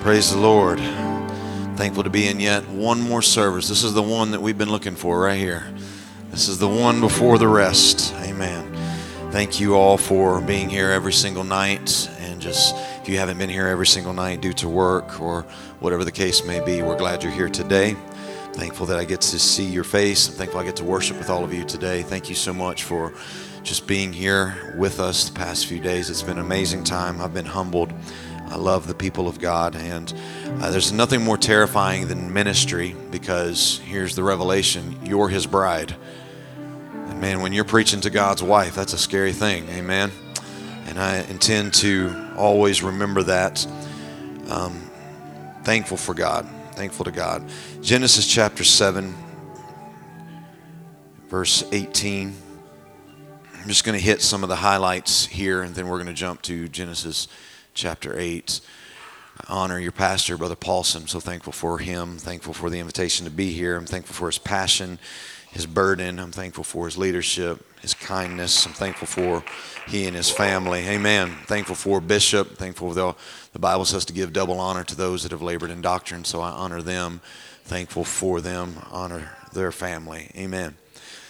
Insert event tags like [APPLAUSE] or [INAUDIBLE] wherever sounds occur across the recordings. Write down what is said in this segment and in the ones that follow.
Praise the Lord. Thankful to be in yet one more service. This is the one that we've been looking for right here. This is the one before the rest. Amen. Thank you all for being here every single night. And just if you haven't been here every single night due to work or whatever the case may be, we're glad you're here today. Thankful that I get to see your face. I'm thankful I get to worship with all of you today. Thank you so much for just being here with us the past few days. It's been an amazing time. I've been humbled. I love the people of God, and uh, there's nothing more terrifying than ministry because here's the revelation you're His bride. And man, when you're preaching to God's wife, that's a scary thing. Amen. And I intend to always remember that. Um, thankful for God. Thankful to God. Genesis chapter 7, verse 18. I'm just going to hit some of the highlights here, and then we're going to jump to Genesis chapter 8. I honor your pastor, Brother Paulson. I'm so thankful for him. Thankful for the invitation to be here. I'm thankful for his passion, his burden. I'm thankful for his leadership, his kindness. I'm thankful for he and his family. Amen. Thankful for Bishop. Thankful for the, the Bible says to give double honor to those that have labored in doctrine, so I honor them. Thankful for them. Honor their family. Amen.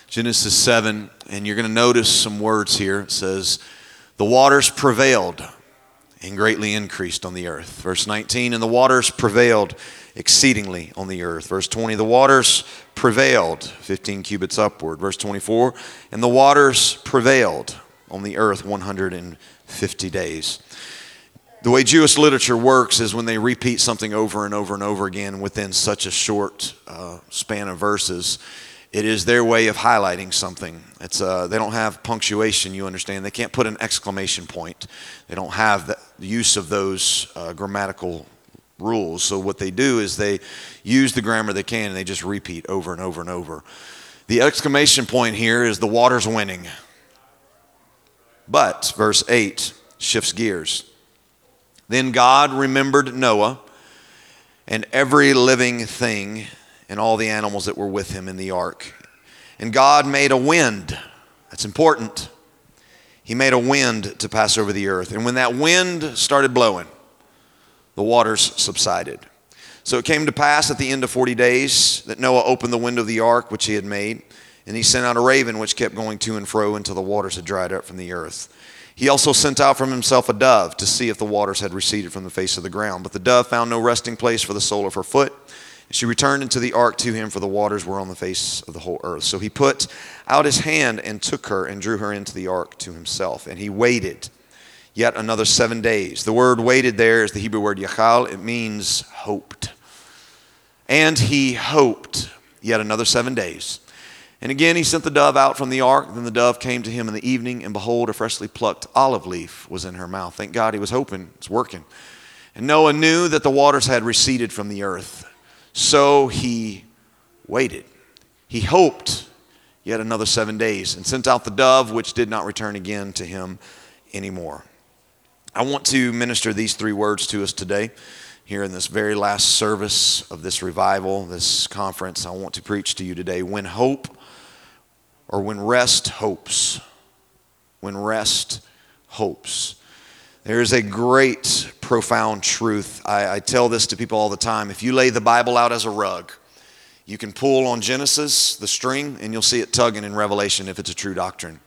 Genesis 7, and you're going to notice some words here. It says, The waters prevailed and greatly increased on the earth. Verse 19, and the waters prevailed exceedingly on the earth. Verse 20, the waters prevailed 15 cubits upward. Verse 24, and the waters prevailed on the earth 150 days. The way Jewish literature works is when they repeat something over and over and over again within such a short uh, span of verses, it is their way of highlighting something. It's, uh, they don't have punctuation, you understand. They can't put an exclamation point. They don't have the use of those uh, grammatical rules. So what they do is they use the grammar they can and they just repeat over and over and over. The exclamation point here is the water's winning. But, verse 8 shifts gears. Then God remembered Noah and every living thing and all the animals that were with him in the ark. And God made a wind. That's important. He made a wind to pass over the earth. And when that wind started blowing, the waters subsided. So it came to pass at the end of 40 days that Noah opened the window of the ark which he had made, and he sent out a raven which kept going to and fro until the waters had dried up from the earth. He also sent out from himself a dove to see if the waters had receded from the face of the ground. But the dove found no resting place for the sole of her foot. She returned into the ark to him, for the waters were on the face of the whole earth. So he put out his hand and took her and drew her into the ark to himself. And he waited yet another seven days. The word waited there is the Hebrew word yachal, it means hoped. And he hoped yet another seven days. And again he sent the dove out from the ark. Then the dove came to him in the evening, and behold, a freshly plucked olive leaf was in her mouth. Thank God he was hoping. It's working. And Noah knew that the waters had receded from the earth. So he waited. He hoped yet another seven days and sent out the dove, which did not return again to him anymore. I want to minister these three words to us today here in this very last service of this revival, this conference. I want to preach to you today when hope or when rest hopes. When rest hopes. There is a great, profound truth. I, I, tell this to people all the time. If you lay the Bible out as a rug, you can pull on Genesis, the string, and you'll see it tugging in Revelation if it's a true doctrine.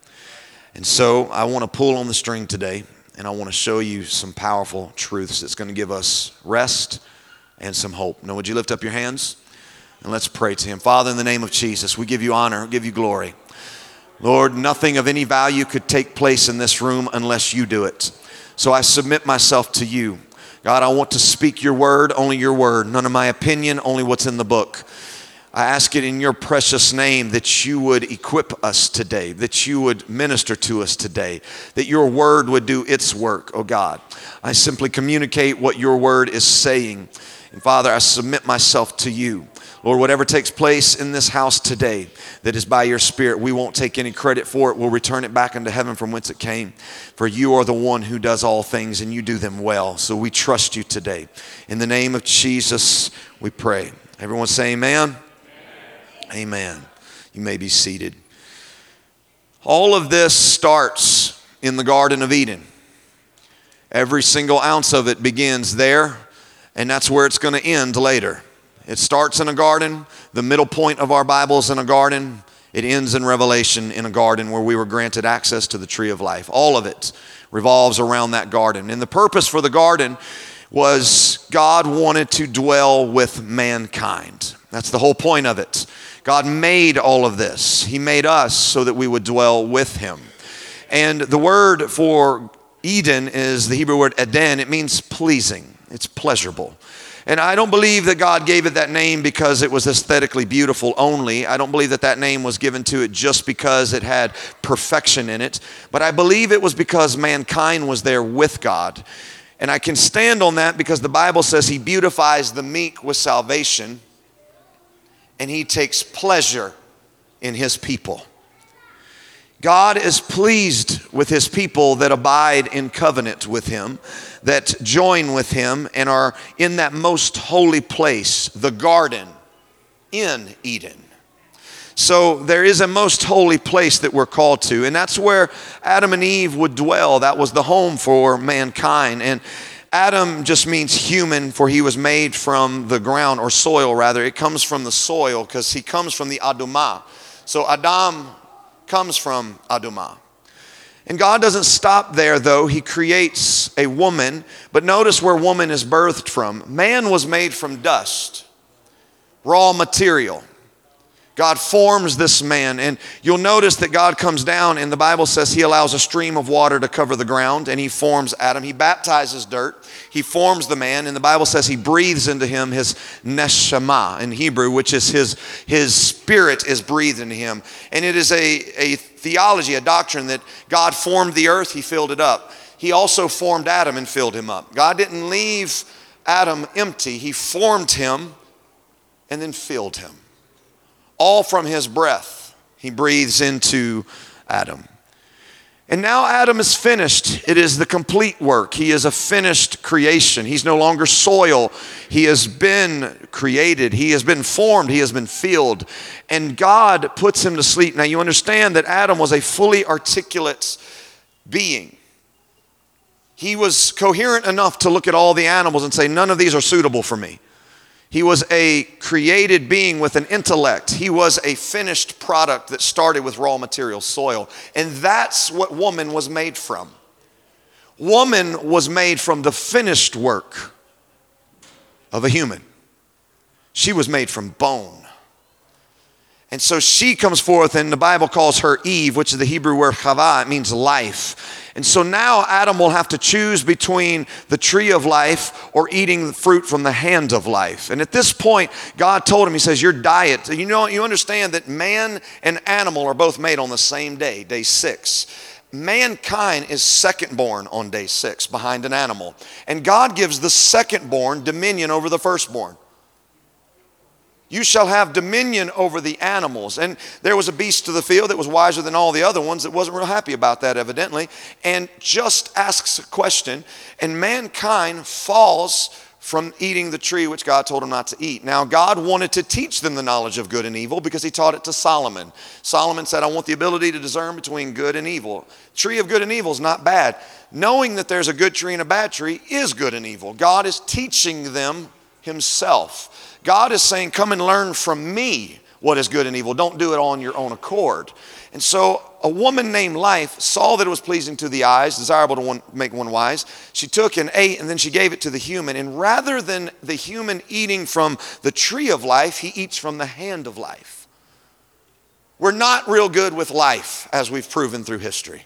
And so I want to pull on the string today, and I want to show you some powerful truths that's going to give us rest and some hope. Now, would you lift up your hands? And let's pray to Him. Father, in the name of Jesus, we give you honor, give you glory. Lord, nothing of any value could take place in this room unless you do it. So I submit myself to you. God, I want to speak your word, only your word, none of my opinion, only what's in the book. I ask it in your precious name that you would equip us today, that you would minister to us today, that your word would do its work, oh God. I simply communicate what your word is saying. And Father, I submit myself to you. Lord, whatever takes place in this house today that is by your Spirit, we won't take any credit for it. We'll return it back into heaven from whence it came. For you are the one who does all things and you do them well. So we trust you today. In the name of Jesus, we pray. Everyone say amen. Amen. amen. You may be seated. All of this starts in the Garden of Eden. Every single ounce of it begins there And that's where it's going to end later. It starts in a garden, the middle point of our Bible is in a garden. It ends in Revelation in a garden where we were granted access to the tree of life. All of it revolves around that garden. And the purpose for the garden was God wanted to dwell with mankind. That's the whole point of it. God made all of this, He made us so that we would dwell with Him. And the word for Eden is the Hebrew word Eden, it means pleasing, it's pleasurable. And I don't believe that God gave it that name because it was aesthetically beautiful only. I don't believe that that name was given to it just because it had perfection in it. But I believe it was because mankind was there with God. And I can stand on that because the Bible says He beautifies the meek with salvation and He takes pleasure in His people. God is pleased with his people that abide in covenant with him, that join with him, and are in that most holy place, the garden in Eden. So there is a most holy place that we're called to, and that's where Adam and Eve would dwell. That was the home for mankind. And Adam just means human, for he was made from the ground, or soil rather. It comes from the soil because he comes from the Adamah. So Adam comes from Adamah. And God doesn't stop there, though. He creates a woman, but notice where woman is birthed from. Man was made from dust, raw material. God forms this man, and you'll notice that God comes down, and the Bible says He allows a stream of water to cover the ground, and He forms Adam. He baptizes dirt, He forms the man, and the Bible says He breathes into him His neshama in Hebrew, which is His, his spirit is breathed into him. And it is a, a theology, a doctrine that God formed the earth, He filled it up. He also formed Adam and filled him up. God didn't leave Adam empty, He formed him and then filled him all from his breath he breathes into Adam. And now Adam is finished. It is the complete work. He is a finished creation. He's no longer soil. He has been created. He has been formed. He has been filled. And God puts him to sleep. Now you understand that Adam was a fully articulate being. He was coherent enough to look at all the animals and say, None of these are suitable for me. He was a created being with an intellect. He was a finished product that started with raw material, soil. And that's what woman was made from. Woman was made from the finished work of a human. She was made from bone. And so she comes forth, and the Bible calls her Eve, which is the Hebrew word chava. It means life. And so now Adam will have to choose between the tree of life or eating the fruit from the hand of life. And at this point, God told him, He says, Your diet, you know, you understand that man and animal are both made on the same day, day six. Mankind is second born on day six behind an animal. And God gives the second born dominion over the firstborn. You shall have dominion over the animals. And there was a beast of the field that was wiser than all the other ones that wasn't real happy about that, evidently, and just asks a question. And mankind falls from eating the tree which God told him not to eat. Now, God wanted to teach them the knowledge of good and evil because he taught it to Solomon. Solomon said, I want the ability to discern between good and evil. Tree of good and evil is not bad. Knowing that there's a good tree and a bad tree is good and evil. God is teaching them himself. God is saying, Come and learn from me what is good and evil. Don't do it on your own accord. And so a woman named Life saw that it was pleasing to the eyes, desirable to one, make one wise. She took and ate, and then she gave it to the human. And rather than the human eating from the tree of life, he eats from the hand of life. We're not real good with life, as we've proven through history.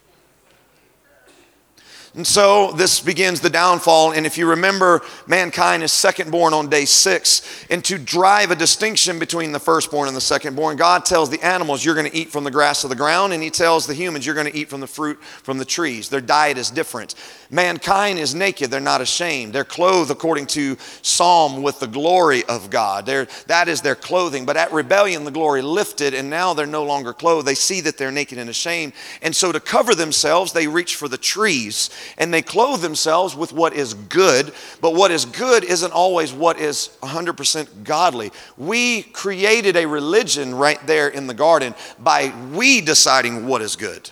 And so this begins the downfall. And if you remember, mankind is second born on day six. And to drive a distinction between the firstborn and the secondborn, God tells the animals, You're going to eat from the grass of the ground. And He tells the humans, You're going to eat from the fruit from the trees. Their diet is different. Mankind is naked, they're not ashamed. They're clothed according to Psalm with the glory of God. They're, that is their clothing. But at rebellion, the glory lifted, and now they're no longer clothed. They see that they're naked and ashamed. And so to cover themselves, they reach for the trees and they clothe themselves with what is good. But what is good isn't always what is 100% godly. We created a religion right there in the garden by we deciding what is good.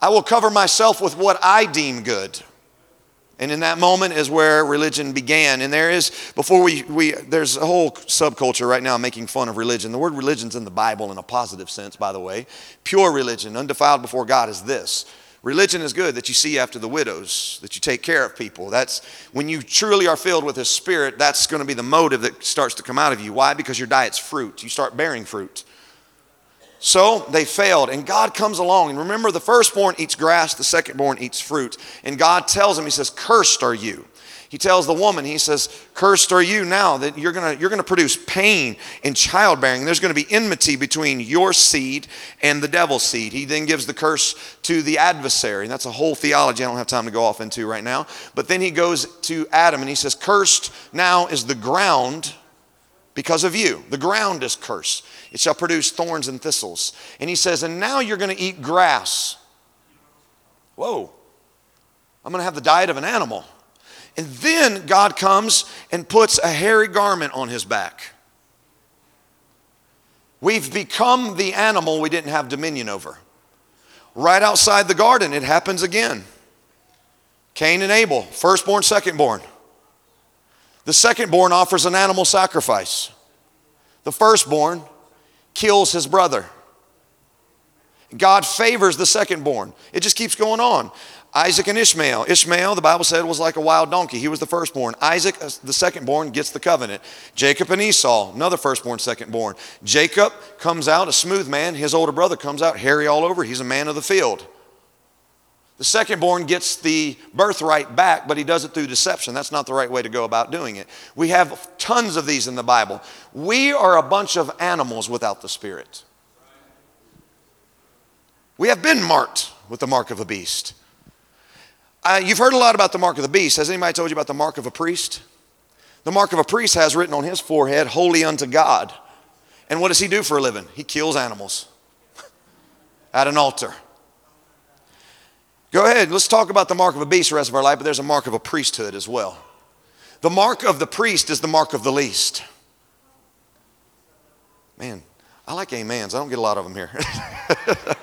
I will cover myself with what I deem good. And in that moment is where religion began. And there is, before we, we there's a whole subculture right now making fun of religion. The word religion's in the Bible in a positive sense, by the way. Pure religion, undefiled before God, is this. Religion is good that you see after the widows, that you take care of people. That's when you truly are filled with His Spirit, that's going to be the motive that starts to come out of you. Why? Because your diet's fruit. You start bearing fruit. So they failed, and God comes along. And remember, the firstborn eats grass, the secondborn eats fruit. And God tells him, He says, Cursed are you. He tells the woman, He says, Cursed are you now that you're gonna, you're gonna produce pain in childbearing. There's gonna be enmity between your seed and the devil's seed. He then gives the curse to the adversary. And that's a whole theology I don't have time to go off into right now. But then he goes to Adam and he says, Cursed now is the ground because of you. The ground is cursed. It shall produce thorns and thistles. And he says, And now you're to eat grass. Whoa. I'm to have the diet of an animal. And then God comes and puts a hairy garment on his back. We've become the animal we didn't have dominion over. Right outside the garden, it happens again. Cain and Abel, firstborn, secondborn. The secondborn offers an animal sacrifice. The firstborn kills his brother. God favors the secondborn. It just keeps going on. Isaac and Ishmael. Ishmael, the Bible said, was like a wild donkey. He was the firstborn. Isaac, uh, the secondborn, gets the covenant. Jacob and Esau, another firstborn, secondborn. Jacob comes out a smooth man. His older brother comes out hairy all over. He's a man of the field. The secondborn gets the birthright back, but he does it through deception. That's not the right way to go about doing it. We have tons of these in the Bible. We are a bunch of animals without the Spirit. We have been marked with the mark of a beast. Uh, you've heard a lot about the mark of the beast. Has anybody told you about the mark of a priest? The mark of a priest has written on his forehead, Holy unto God. And what does he do for a living? He kills animals [LAUGHS] at an altar. Go ahead, let's talk about the mark of a beast the rest of our life, but there's a mark of a priesthood as well. The mark of the priest is the mark of the least. Man, I like amens. I don't get a lot of them here. [LAUGHS]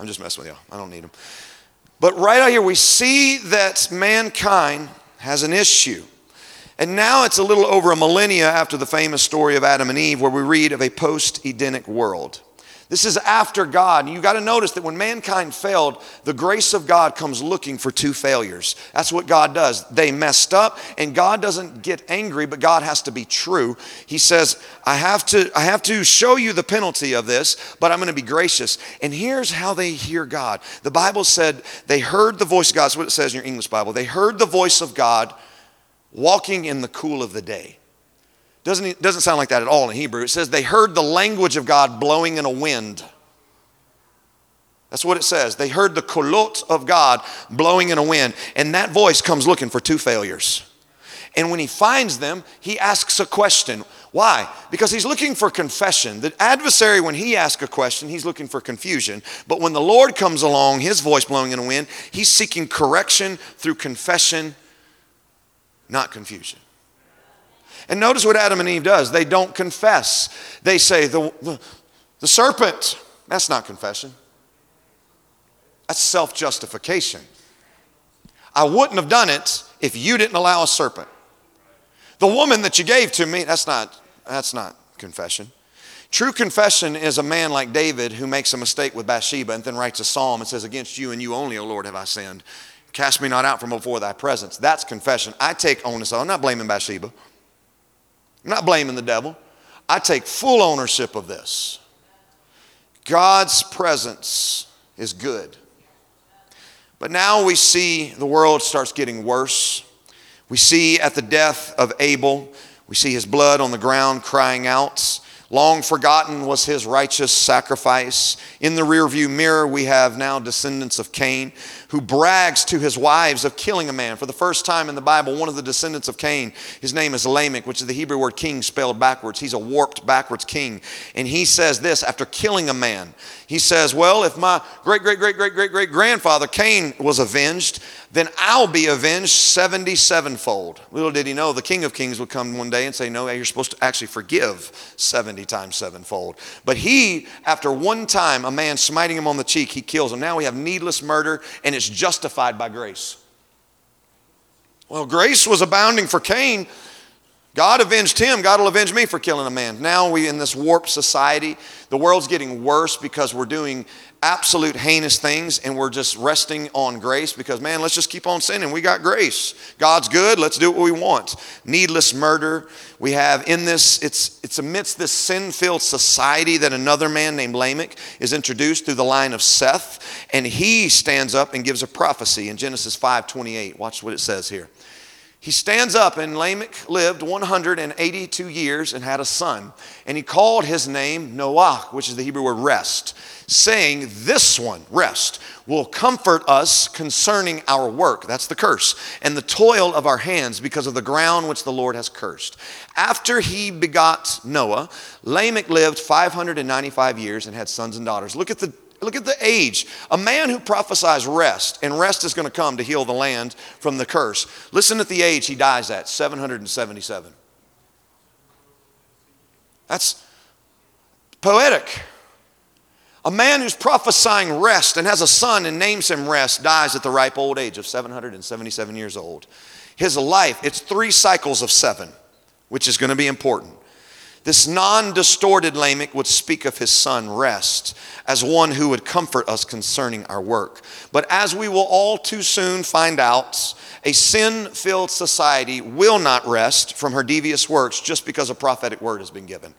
I'm just messing with y'all. I don't need them. But right out here, we see that mankind has an issue. And now it's a little over a millennia after the famous story of Adam and Eve, where we read of a post Edenic world. This is after God. You got to notice that when mankind failed, the grace of God comes looking for two failures. That's what God does. They messed up, and God doesn't get angry, but God has to be true. He says, I have to, I have to show you the penalty of this, but I'm going to be gracious. And here's how they hear God. The Bible said they heard the voice of God. That's what it says in your English Bible. They heard the voice of God walking in the cool of the day. Doesn't, doesn't sound like that at all in Hebrew. It says they heard the language of God blowing in a wind. That's what it says. They heard the kolot of God blowing in a wind. And that voice comes looking for two failures. And when he finds them, he asks a question. Why? Because he's looking for confession. The adversary, when he asks a question, he's looking for confusion. But when the Lord comes along, his voice blowing in a wind, he's seeking correction through confession, not confusion. And notice what Adam and Eve does. They don't confess. They say, the, the, the serpent, that's not confession. That's self justification. I wouldn't have done it if you didn't allow a serpent. The woman that you gave to me, that's not, that's not confession. True confession is a man like David who makes a mistake with Bathsheba and then writes a psalm and says, Against you and you only, O Lord, have I sinned. Cast me not out from before thy presence. That's confession. I take onus. I'm not blaming Bathsheba. I'm not blaming the devil. I take full ownership of this. God's presence is good. But now we see the world starts getting worse. We see at the death of Abel, we see his blood on the ground crying out. Long forgotten was his righteous sacrifice. In the rearview mirror, we have now descendants of Cain, who brags to his wives of killing a man. For the first time in the Bible, one of the descendants of Cain, his name is Lamech, which is the Hebrew word king spelled backwards. He's a warped backwards king. And he says this after killing a man. He says, Well, if my great, great, great, great, great, great grandfather Cain was avenged, then I'll be avenged 77 fold. Little did he know the King of Kings would come one day and say, No, you're supposed to actually forgive 70 times sevenfold. But he, after one time, a man smiting him on the cheek, he kills him. Now we have needless murder and it's justified by grace. Well, grace was abounding for Cain. God avenged him. God will avenge me for killing a man. Now we in this warped society, the world's getting worse because we're doing absolute heinous things and we're just resting on grace because man, let's just keep on sinning. We got grace. God's good. Let's do what we want. Needless murder. We have in this it's it's amidst this sin-filled society that another man named Lamech is introduced through the line of Seth and he stands up and gives a prophecy in Genesis 5:28. Watch what it says here. He stands up, and Lamech lived 182 years and had a son. And he called his name Noah, which is the Hebrew word rest, saying, This one, rest, will comfort us concerning our work. That's the curse. And the toil of our hands because of the ground which the Lord has cursed. After he begot Noah, Lamech lived 595 years and had sons and daughters. Look at the Look at the age. A man who prophesies rest, and rest is going to come to heal the land from the curse. Listen at the age he dies at 777. That's poetic. A man who's prophesying rest and has a son and names him rest dies at the ripe old age of 777 years old. His life, it's three cycles of seven, which is going to be important. This non distorted Lamech would speak of his son, Rest, as one who would comfort us concerning our work. But as we will all too soon find out, a sin filled society will not rest from her devious works just because a prophetic word has been given.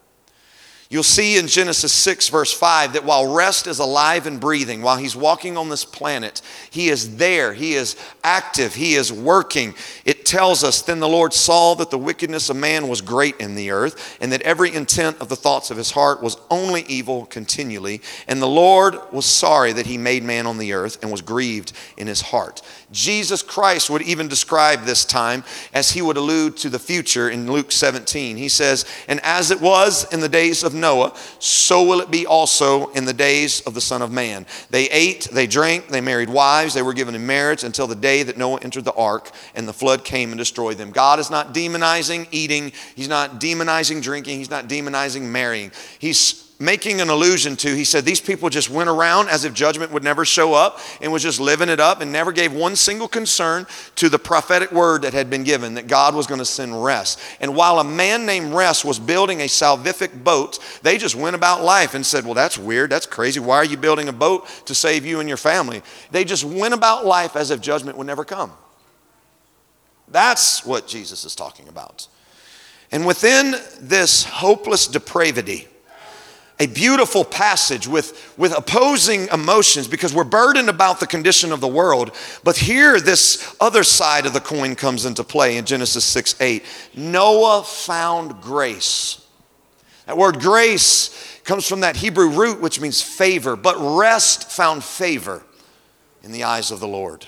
You'll see in Genesis 6, verse 5, that while rest is alive and breathing, while he's walking on this planet, he is there, he is active, he is working. It tells us, Then the Lord saw that the wickedness of man was great in the earth, and that every intent of the thoughts of his heart was only evil continually. And the Lord was sorry that he made man on the earth and was grieved in his heart. Jesus Christ would even describe this time as he would allude to the future in Luke 17. He says, And as it was in the days of Noah, so will it be also in the days of the Son of Man. They ate, they drank, they married wives, they were given in marriage until the day that Noah entered the ark and the flood came and destroyed them. God is not demonizing eating, He's not demonizing drinking, He's not demonizing marrying. He's making an allusion to, he said, these people just went around as if judgment would never show up and was just living it up and never gave one single concern to the prophetic word that had been given that God was going to send rest. And while a man named Rest was building a salvific boat, they just went about life and said, Well, that's weird. That's crazy. Why are you building a boat to save you and your family? They just went about life as if judgment would never come. That's what Jesus is talking about. And within this hopeless depravity, a beautiful passage with, with opposing emotions because we're burdened about the condition of the world. But here, this other side of the coin comes into play in Genesis 6 8. Noah found grace. That word grace comes from that Hebrew root, which means favor, but rest found favor in the eyes of the Lord.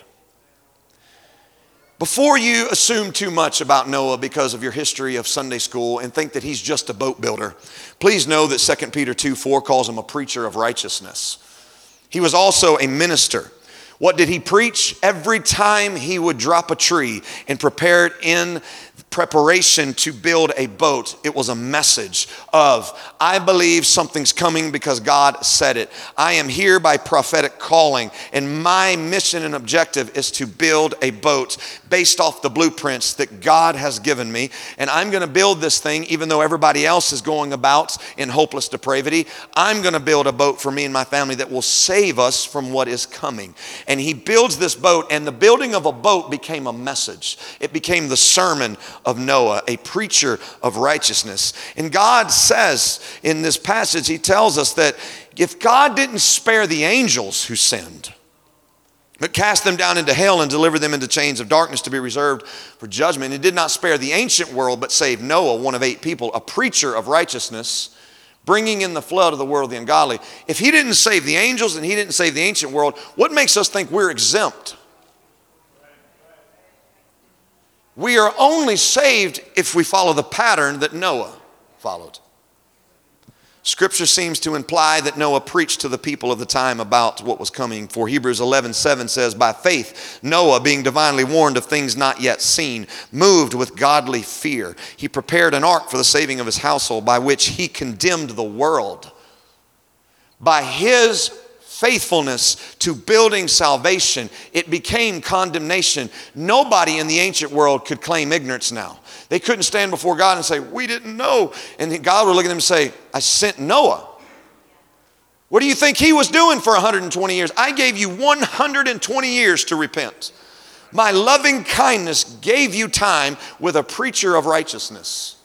Before you assume too much about Noah because of your history of Sunday school and think that he's just a boat builder, please know that 2 Peter 2 4 calls him a preacher of righteousness. He was also a minister. What did he preach? Every time he would drop a tree and prepare it in preparation to build a boat, it was a message of, I believe something's coming because God said it. I am here by prophetic calling, and my mission and objective is to build a boat based off the blueprints that God has given me. And I'm to build this thing, even though everybody else is going about in hopeless depravity. I'm to build a boat for me and my family that will save us from what is coming. And he builds this boat, and the building of a boat became a message, it became the sermon of Noah, a preacher of righteousness. And God says in this passage, He tells us that if God didn't spare the angels who sinned, but cast them down into hell and delivered them into chains of darkness to be reserved for judgment. It did not spare the ancient world, but saved Noah, one of eight people, a preacher of righteousness, bringing in the flood of the world, the ungodly. If he didn't save the angels and he didn't save the ancient world, what makes us think we're exempt? We are only saved if we follow the pattern that Noah followed. Scripture seems to imply that Noah preached to the people of the time about what was coming. For Hebrews 11 7 says, By faith, Noah, being divinely warned of things not yet seen, moved with godly fear, he prepared an ark for the saving of his household, by which he condemned the world. By his faithfulness to building salvation, it became condemnation. Nobody in the ancient world could claim ignorance now. They couldn't stand before God and say, We didn't know. And God would look at them and say, I sent Noah. What do you think he was doing for 120 years? I gave you 120 years to repent. My loving kindness gave you time with a preacher of righteousness.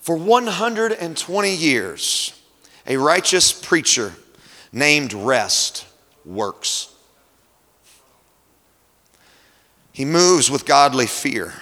For 120 years, a righteous preacher named Rest works. He moves with godly fear.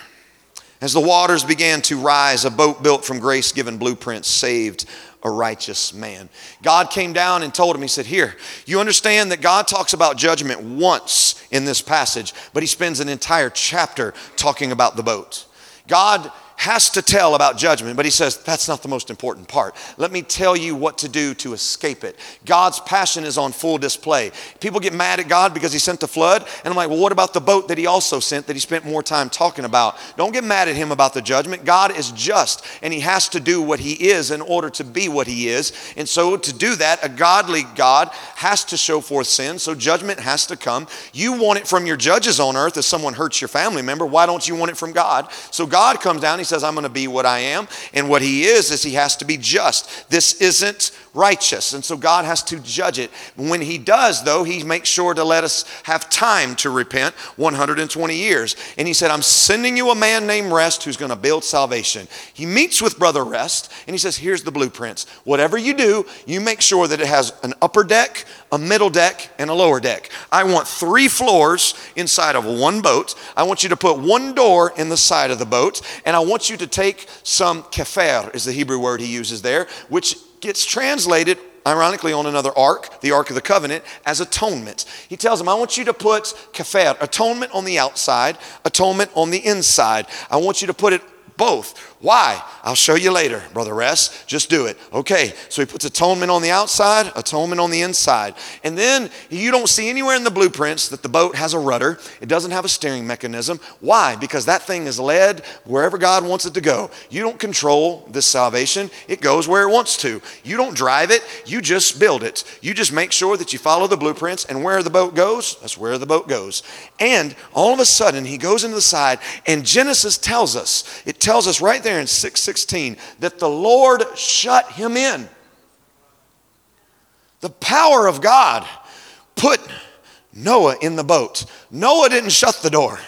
As the waters began to rise, a boat built from grace given blueprints saved a righteous man. God came down and told him, He said, Here, you understand that God talks about judgment once in this passage, but He spends an entire chapter talking about the boat. God has to tell about judgment, but he says, that's not the most important part. Let me tell you what to do to escape it. God's passion is on full display. People get mad at God because he sent the flood, and I'm like, well, what about the boat that he also sent that he spent more time talking about? Don't get mad at him about the judgment. God is just, and he has to do what he is in order to be what he is. And so, to do that, a godly God has to show forth sin, so judgment has to come. You want it from your judges on earth if someone hurts your family member. Why don't you want it from God? So, God comes down, he says, I'm going to be what I am. And what he is, is he has to be just. This isn't righteous. And so God has to judge it. When he does, though, he makes sure to let us have time to repent 120 years. And he said, I'm sending you a man named Rest who's going to build salvation. He meets with Brother Rest and he says, Here's the blueprints. Whatever you do, you make sure that it has an upper deck, a middle deck, and a lower deck. I want three floors inside of one boat. I want you to put one door in the side of the boat. And I want you to take some kefer, is the Hebrew word he uses there, which gets translated ironically on another ark, the Ark of the Covenant, as atonement. He tells them, I want you to put kafir, atonement on the outside, atonement on the inside. I want you to put it both. Why? I'll show you later, Brother Rest. Just do it. Okay, so he puts atonement on the outside, atonement on the inside. And then you don't see anywhere in the blueprints that the boat has a rudder, it doesn't have a steering mechanism. Why? Because that thing is led wherever God wants it to go. You don't control this salvation, it goes where it wants to. You don't drive it, you just build it. You just make sure that you follow the blueprints, and where the boat goes, that's where the boat goes. And all of a sudden, he goes into the side, and Genesis tells us, it tells us right there in 616 that the Lord shut him in. The power of God put Noah in the boat. Noah didn't shut the door.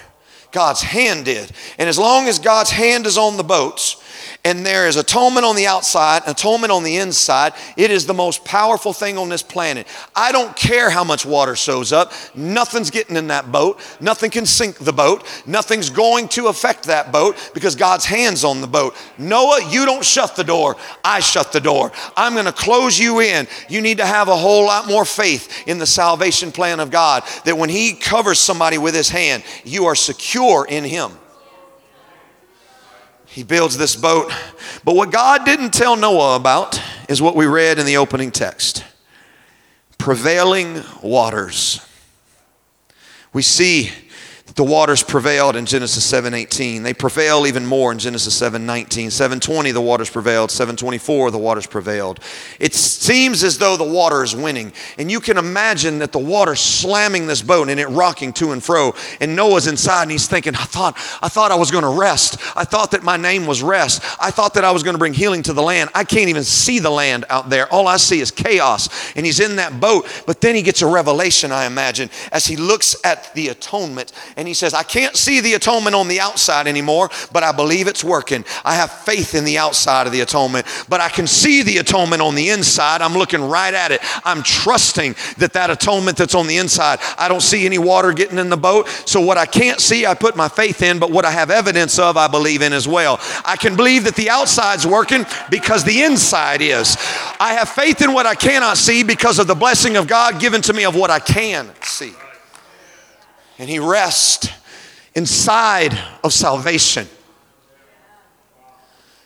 God's hand did. And as long as God's hand is on the boats, and there is atonement on the outside, atonement on the inside. It is the most powerful thing on this planet. I don't care how much water shows up, nothing's getting in that boat. Nothing can sink the boat. Nothing's going to affect that boat because God's hands on the boat. Noah, you don't shut the door. I shut the door. I'm going to close you in. You need to have a whole lot more faith in the salvation plan of God that when He covers somebody with His hand, you are secure in Him. He builds this boat. But what God didn't tell Noah about is what we read in the opening text prevailing waters. We see the waters prevailed in Genesis 7:18. They prevail even more in Genesis 7:19. 7:20 the waters prevailed. 7:24 the waters prevailed. It seems as though the water is winning, and you can imagine that the water slamming this boat and it rocking to and fro. And Noah's inside and he's thinking, "I thought I thought I was going to rest. I thought that my name was rest. I thought that I was going to bring healing to the land. I can't even see the land out there. All I see is chaos." And he's in that boat, but then he gets a revelation, I imagine, as he looks at the atonement and he says, I can't see the atonement on the outside anymore, but I believe it's working. I have faith in the outside of the atonement, but I can see the atonement on the inside. I'm looking right at it. I'm trusting that that atonement that's on the inside, I don't see any water getting in the boat. So what I can't see, I put my faith in, but what I have evidence of, I believe in as well. I can believe that the outside's working because the inside is. I have faith in what I cannot see because of the blessing of God given to me of what I can see and he rests inside of salvation.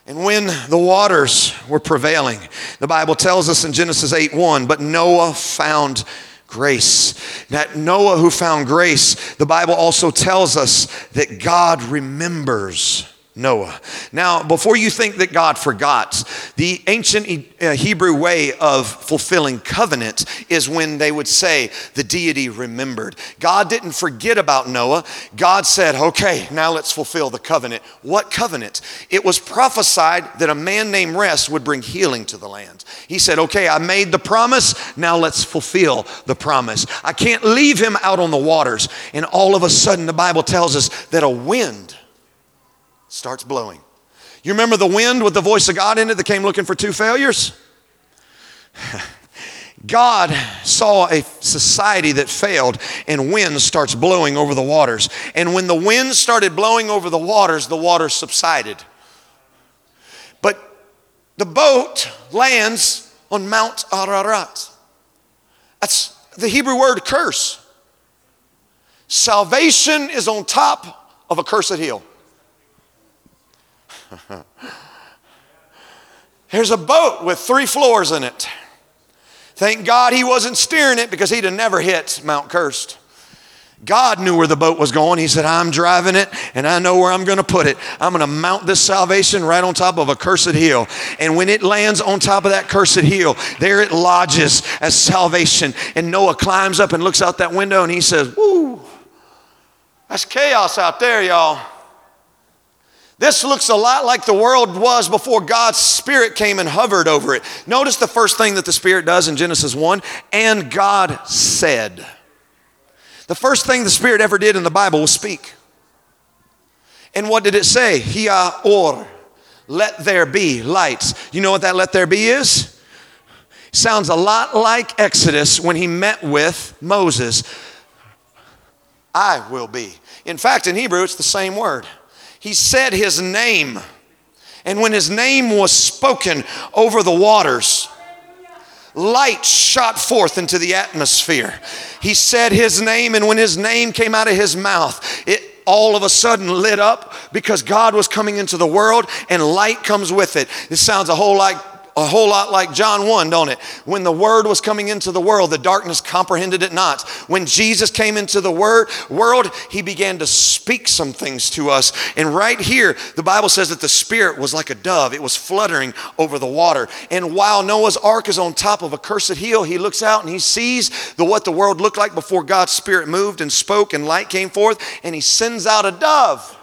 And when the waters were prevailing, the Bible tells us in Genesis 8 1, but Noah found grace. That Noah who found grace, the Bible also tells us that God remembers Noah. Now, before you think that God forgot, the ancient uh, Hebrew way of fulfilling covenant is when they would say the deity remembered. God didn't forget about Noah. God said, okay, now let's fulfill the covenant. What covenant? It was prophesied that a man named Rest would bring healing to the land. He said, okay, I made the promise, now let's fulfill the promise. I can't leave him out on the waters. And all of a sudden, the Bible tells us that a wind starts blowing. You remember the wind with the voice of God in it that came looking for two failures? [SIGHS] God saw a society that failed, and wind starts blowing over the waters. And when the wind started blowing over the waters, the waters subsided. But the boat lands on Mount Ararat. That's the Hebrew word curse. Salvation is on top of a cursed hill. [LAUGHS] There's a boat with three floors in it. Thank God he wasn't steering it because he'd have never hit Mount Cursed. God knew where the boat was going. He said, I'm driving it and I know where I'm going to put it. I'm going to mount this salvation right on top of a cursed hill. And when it lands on top of that cursed hill, there it lodges as salvation. And Noah climbs up and looks out that window and he says, Woo, that's chaos out there, y'all. This looks a lot like the world was before God's Spirit came and hovered over it. Notice the first thing that the Spirit does in Genesis 1 and God said. The first thing the Spirit ever did in the Bible was speak. And what did it say? Hia or, let there be lights. You know what that let there be is? Sounds a lot like Exodus when he met with Moses. I will be. In fact, in Hebrew, it's the same word he said his name. And when his name was spoken over the waters, light shot forth into the atmosphere. He said his name, and when his name came out of his mouth, it all of a sudden lit up because God was coming into the world and light comes with it. This sounds a whole lot a whole lot like John 1, don't it? When the word was coming into the world, the darkness comprehended it not. When Jesus came into the word, world, he began to speak some things to us. And right here, the Bible says that the spirit was like a dove. It was fluttering over the water. And while Noah's ark is on top of a cursed hill, he looks out and he sees the what the world looked like before God's spirit moved and spoke and light came forth and he sends out a dove.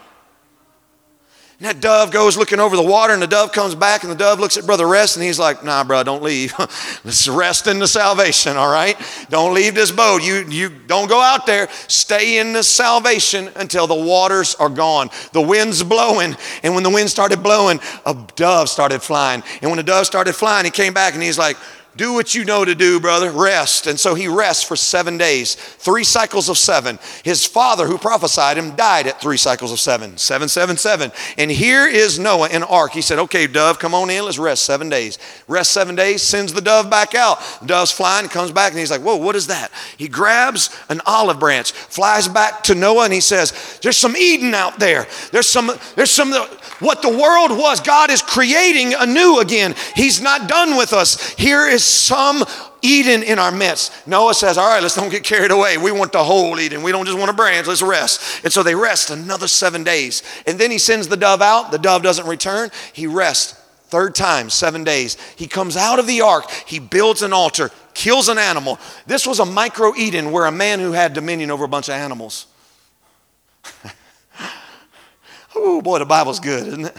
And that dove goes looking over the water, and the dove comes back, and the dove looks at Brother Rest, and he's like, Nah, bro, don't leave. [LAUGHS] Let's rest in the salvation, all right? Don't leave this boat. You, you don't go out there. Stay in the salvation until the waters are gone. The wind's blowing, and when the wind started blowing, a dove started flying. And when the dove started flying, he came back and he's like, do what you know to do, brother. Rest. And so he rests for seven days, three cycles of seven. His father, who prophesied him, died at three cycles of seven. Seven, seven, seven. And here is Noah in ark. He said, Okay, dove, come on in. Let's rest seven days. Rest seven days, sends the dove back out. Dove's flying, comes back, and he's like, Whoa, what is that? He grabs an olive branch, flies back to Noah, and he says, There's some Eden out there. There's some, there's some, what the world was. God is creating anew again. He's not done with us. Here is some Eden in our midst. Noah says, All right, let's don't get carried away. We want the whole Eden. We don't just want a branch. Let's rest. And so they rest another seven days. And then he sends the dove out. The dove doesn't return. He rests. Third time, seven days. He comes out of the ark. He builds an altar, kills an animal. This was a micro Eden where a man who had dominion over a bunch of animals. [LAUGHS] oh, boy, the Bible's good, isn't it?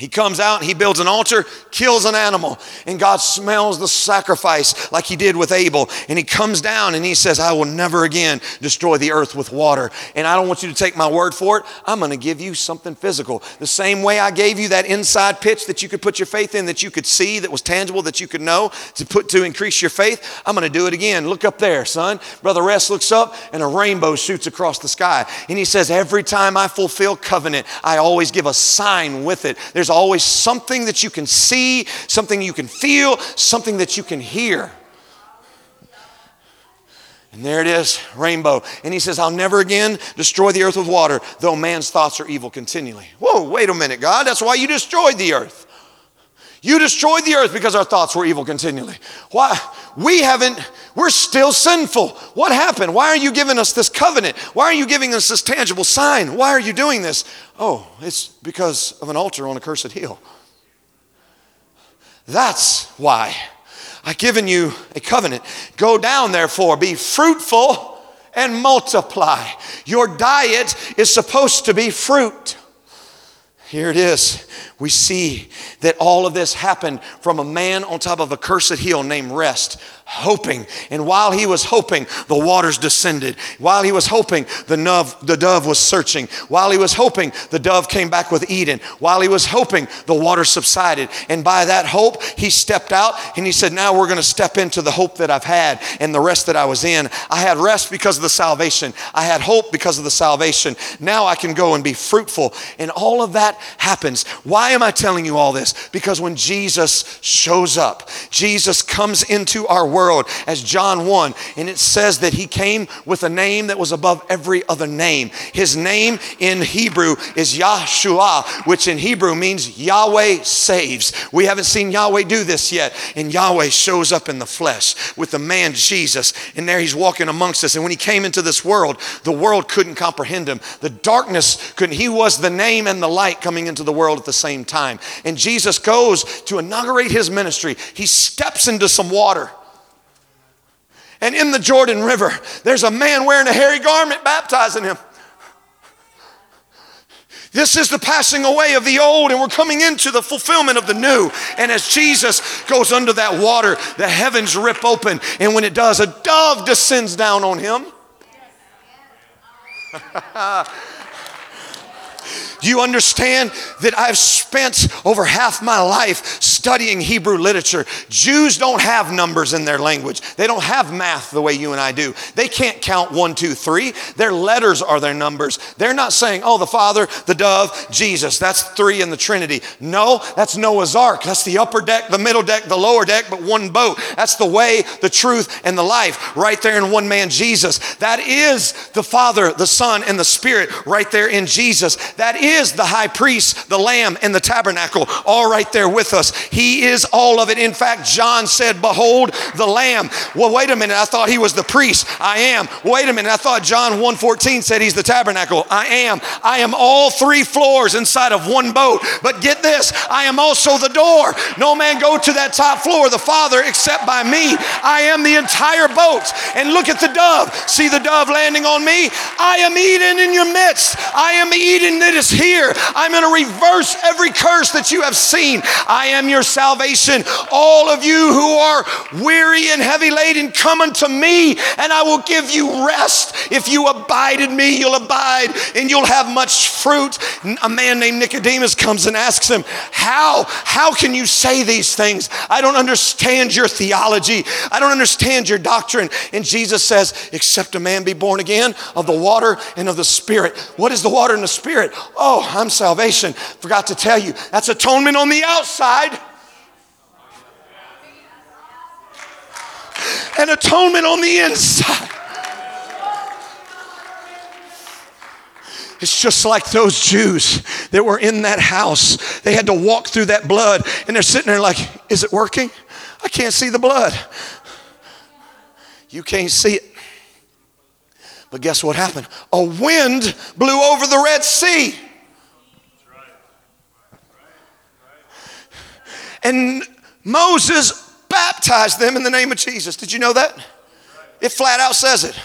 He comes out, he builds an altar, kills an animal, and God smells the sacrifice like he did with Abel. And he comes down and he says, I will never again destroy the earth with water. And I don't want you to take my word for it. I'm going to give you something physical. The same way I gave you that inside pitch that you could put your faith in, that you could see, that was tangible, that you could know to put to increase your faith. I'm going to do it again. Look up there, son. Brother Rest looks up and a rainbow shoots across the sky. And he says, Every time I fulfill covenant, I always give a sign with it. There's there's always something that you can see, something you can feel, something that you can hear. And there it is, rainbow. And he says, I'll never again destroy the earth with water, though man's thoughts are evil continually. Whoa, wait a minute, God. That's why you destroyed the earth. You destroyed the earth because our thoughts were evil continually. Why? We haven't, We're still sinful. What happened? Why are you giving us this covenant? Why are you giving us this tangible sign? Why are you doing this? Oh, it's because of an altar on a cursed hill. That's why. I've given you a covenant. Go down, therefore, be fruitful and multiply. Your diet is supposed to be fruit. Here it is. We see that all of this happened from a man on top of a cursed hill named Rest hoping. And while he was hoping, the waters descended. While he was hoping, the dove, the dove was searching. While he was hoping, the dove came back with Eden. While he was hoping, the water subsided. And by that hope, he stepped out and he said, Now we're going to step into the hope that I've had and the rest that I was in. I had rest because of the salvation, I had hope because of the salvation. Now I can go and be fruitful. And all of that happens. Why am I telling you all this? Because when Jesus shows up, Jesus comes into our world as John 1. And it says that he came with a name that was above every other name. His name in Hebrew is Yahshua, which in Hebrew means Yahweh saves. We haven't seen Yahweh do this yet. And Yahweh shows up in the flesh with the man Jesus. And there he's walking amongst us. And when he came into this world, the world couldn't comprehend him. The darkness couldn't. He was the name and the light coming into the world at the same time. And Jesus goes to inaugurate his ministry. He steps into some water. And in the Jordan River, there's a man wearing a hairy garment baptizing him. This is the passing away of the old, and we're coming into the fulfillment of the new. And as Jesus goes under that water, the heavens rip open. And when it does, a dove descends down on him. [LAUGHS] Do you understand that I've spent over half my life studying Hebrew literature? Jews don't have numbers in their language. They don't have math the way you and I do. They can't count one, two, three. Their letters are their numbers. They're not saying, oh, the Father, the dove, Jesus. That's three in the Trinity. No, that's Noah's Ark. That's the upper deck, the middle deck, the lower deck, but one boat. That's the way, the truth, and the life right there in one man, Jesus. That is the Father, the Son, and the Spirit right there in Jesus. That is is the high priest, the lamb, and the tabernacle, all right there with us. He is all of it. In fact, John said, Behold the lamb. Well, wait a minute. I thought he was the priest. I am. Wait a minute. I thought John 1:14 said he's the tabernacle. I am. I am all three floors inside of one boat. But get this, I am also the door. No man go to that top floor, the Father, except by me. I am the entire boat. And look at the dove. See the dove landing on me? I am Eden in your midst. I am Eden that is here. I'm going to reverse every curse that you have seen. I am your salvation. All of you who are weary and heavy laden, come unto me, and I will give you rest. If you abide in me, you'll abide and you'll have much fruit. A man named Nicodemus comes and asks him, How? How can you say these things? I don't understand your theology. I don't understand your doctrine. And Jesus says, Except a man be born again of the water and of the Spirit. What is the water and the Spirit? Oh, Oh, I'm salvation. Forgot to tell you, that's atonement on the outside. And atonement on the inside. It's just like those Jews that were in that house. They had to walk through that blood, and they're sitting there like, Is it working? I can't see the blood. You can't see it. But guess what happened? A wind blew over the Red Sea. And Moses baptized them in the name of Jesus. Did you know that? It flat out says it.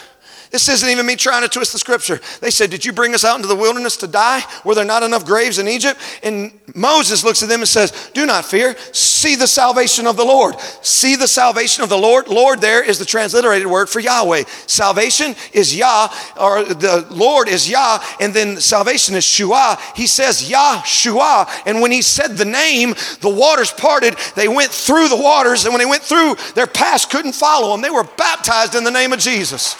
This isn't even me trying to twist the scripture. They said, Did you bring us out into the wilderness to die? Were there not enough graves in Egypt? And Moses looks at them and says, Do not fear. See the salvation of the Lord. See the salvation of the Lord. Lord, there is the transliterated word for Yahweh. Salvation is Yah, or the Lord is Yah, and then salvation is Shua. He says Yah, Shua. And when he said the name, the waters parted. They went through the waters, and when they went through, their past couldn't follow them. They were baptized in the name of Jesus.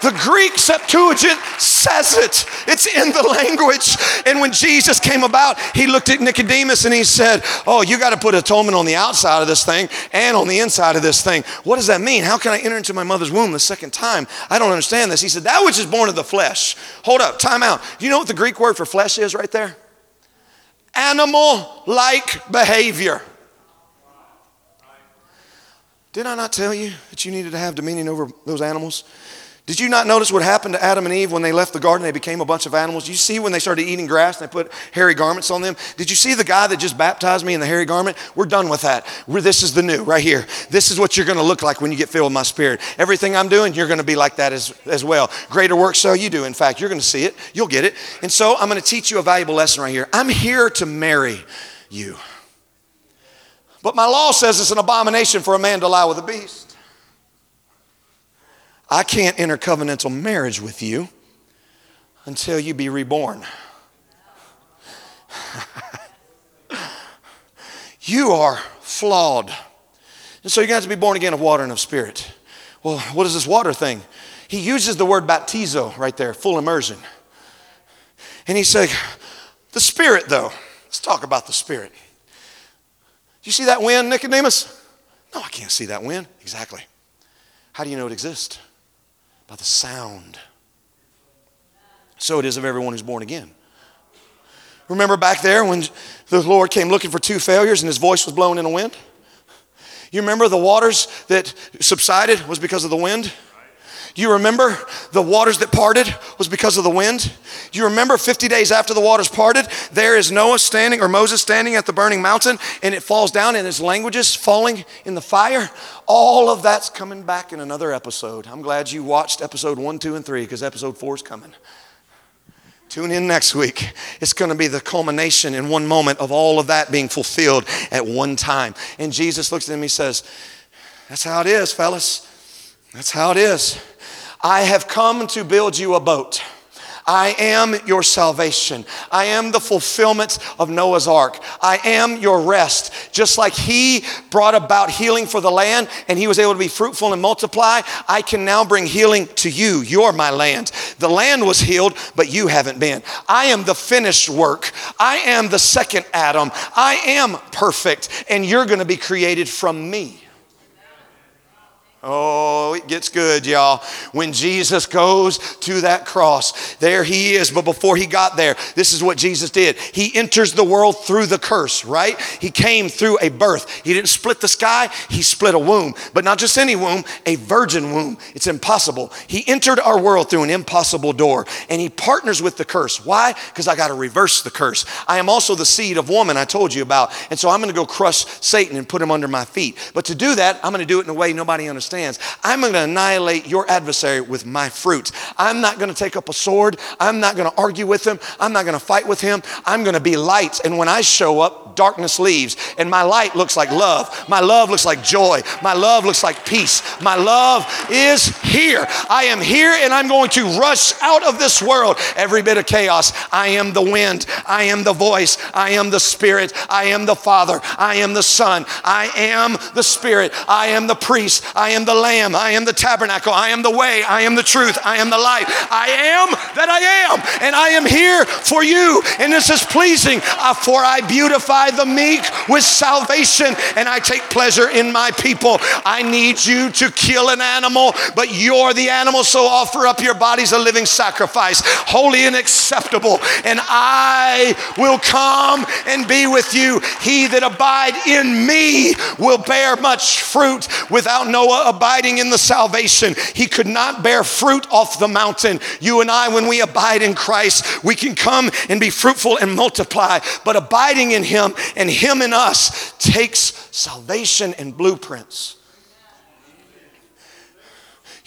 The Greek Septuagint says it, it's in the language. And when Jesus came about, he looked at Nicodemus and he said, Oh, you got to put atonement on the outside of this thing and on the inside of this thing. What does that mean? How can I enter into my mother's womb the second time? I don't understand this. He said, That which is born of the flesh. Hold up, time out. You know what the Greek word for flesh is right there? Animal like behavior. Did I not tell you that you needed to have dominion over those animals? Did you not notice what happened to Adam and Eve when they left the garden? They became a bunch of animals. You see when they started eating grass and they put hairy garments on them? Did you see the guy that just baptized me in the hairy garment? We're done with that. We're, this is the new right here. This is what you're going to look like when you get filled with my spirit. Everything I'm doing, you're going to be like that as, as well. Greater work so you do. In fact, you're going to see it. You'll get it. And so I'm going to teach you a valuable lesson right here. I'm here to marry you. But my law says it's an abomination for a man to lie with a beast. I can't enter covenantal marriage with you until you be reborn. [LAUGHS] you are flawed. And so you're going to be born again of water and of spirit. Well, what is this water thing? He uses the word baptizo right there, full immersion. And he's saying, the spirit, though. Let's talk about the spirit. You see that wind, Nicodemus? No, I can't see that wind. Exactly. How do you know it exists? By the sound. So it is of everyone who's born again. Remember back there when the Lord came looking for two failures and his voice was blowing in a wind? You remember the waters that subsided was because of the wind? You remember the waters that parted was because of the wind? You remember 50 days after the waters parted, there is Noah standing or Moses standing at the burning mountain and it falls down and his languages falling in the fire? All of that's coming back in another episode. I'm glad you watched episode one, two, and three because episode four is coming. Tune in next week. It's going to be the culmination in one moment of all of that being fulfilled at one time. And Jesus looks at him, and he says, That's how it is, fellas. That's how it is. I have come to build you a boat. I am your salvation. I am the fulfillment of Noah's ark. I am your rest. Just like he brought about healing for the land and he was able to be fruitful and multiply, I can now bring healing to you. You're my land. The land was healed, but you haven't been. I am the finished work. I am the second Adam. I am perfect, and you're going to be created from me. Oh, it gets good, y'all. When Jesus goes to that cross, there he is. But before he got there, this is what Jesus did. He enters the world through the curse, right? He came through a birth. He didn't split the sky, he split a womb. But not just any womb, a virgin womb. It's impossible. He entered our world through an impossible door, and he partners with the curse. Why? Because I got to reverse the curse. I am also the seed of woman I told you about. And so I'm going to go crush Satan and put him under my feet. But to do that, I'm going to do it in a way nobody understands understands. I'm going to annihilate your adversary with my fruits. I'm not going to take up a sword. I'm not going to argue with him. I'm not going to fight with him. I'm going to be light. And when I show up, darkness leaves. And my light looks like love. My love looks like joy. My love looks like peace. My love is here. I am here and I'm going to rush out of this world. Every bit of chaos. I am the wind. I am the voice. I am the spirit. I am the Father. I am the Son. I am the Spirit. I am the priest. I am the Lamb. I am the tabernacle. I am the way. I am the truth. I am the light. I am that I am. And I am here for you. And this is pleasing, uh, for I beautify the meek with salvation and I take pleasure in my people. I need you to kill an animal, but you're the animal, so offer up your bodies a living sacrifice, holy and acceptable. And I will come and be with you. He that abide in me will bear much fruit. Without Noah abiding in the salvation, he could not bear fruit off the mountain. You and I, when we abide in Christ, we can come and be fruitful and multiply. But abiding in him and him in us takes salvation and blueprints.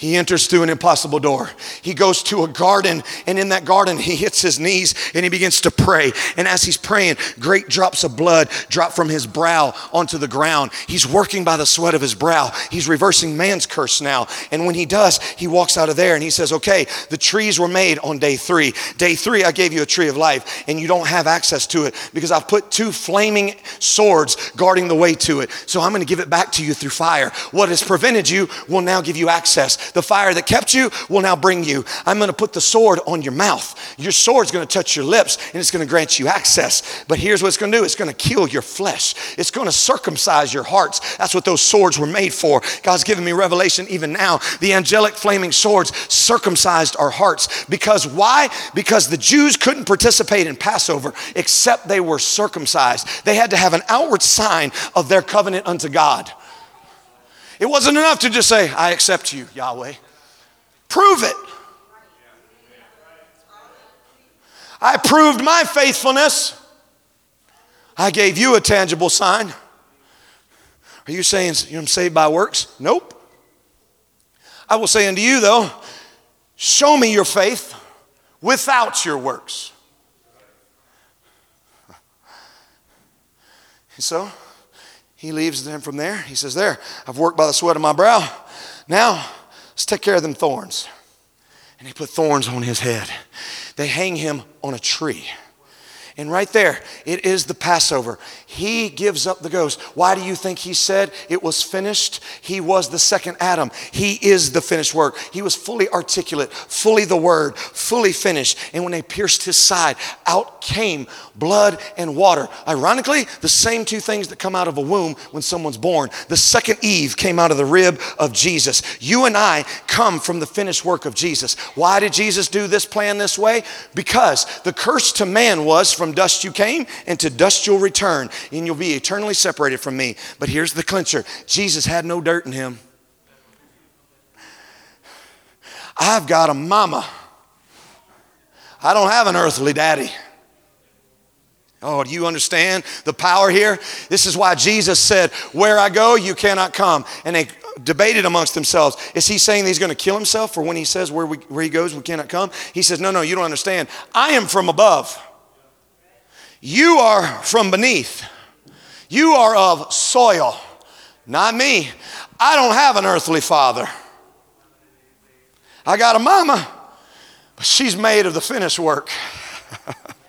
He enters through an impossible door. He goes to a garden, and in that garden, he hits his knees and he begins to pray. And as he's praying, great drops of blood drop from his brow onto the ground. He's working by the sweat of his brow. He's reversing man's curse now. And when he does, he walks out of there and he says, Okay, the trees were made on day three. Day three, I gave you a tree of life, and you don't have access to it because I've put two flaming swords guarding the way to it. So I'm going to give it back to you through fire. What has prevented you will now give you access. The fire that kept you will now bring you. I'm going to put the sword on your mouth. Your sword's going to touch your lips and it's going to grant you access. But here's what it's going to do it's going to kill your flesh, it's going to circumcise your hearts. That's what those swords were made for. God's given me revelation even now. The angelic flaming swords circumcised our hearts. Because why? Because the Jews couldn't participate in Passover except they were circumcised. They had to have an outward sign of their covenant unto God. It wasn't enough to just say, I accept you, Yahweh. Prove it. I proved my faithfulness. I gave you a tangible sign. Are you saying I'm saved by works? Nope. I will say unto you, though, show me your faith without your works. So he leaves them from there. He says, There, I've worked by the sweat of my brow. Now, let's take care of them thorns. And he put thorns on his head. They hang him on a tree. And right there, it is the Passover. He gives up the ghost. Why do you think he said it was finished? He was the second Adam. He is the finished work. He was fully articulate, fully the word, fully finished. And when they pierced his side, out came blood and water. Ironically, the same two things that come out of a womb when someone's born. The second Eve came out of the rib of Jesus. You and I come from the finished work of Jesus. Why did Jesus do this plan this way? Because the curse to man was from dust you came, and to dust you'll return, and you'll be eternally separated from me. But here's the clincher Jesus had no dirt in him. I've got a mama. I don't have an earthly daddy. Oh, do you understand the power here? This is why Jesus said, Where I go, you cannot come. And they debated amongst themselves. Is he saying he's going to kill himself for when he says where, we, where he goes, we cannot come? He says, No, no, you don't understand. I am from above. You are from beneath. You are of soil, not me. I don't have an earthly father. I got a mama, but she's made of the finished work. [LAUGHS]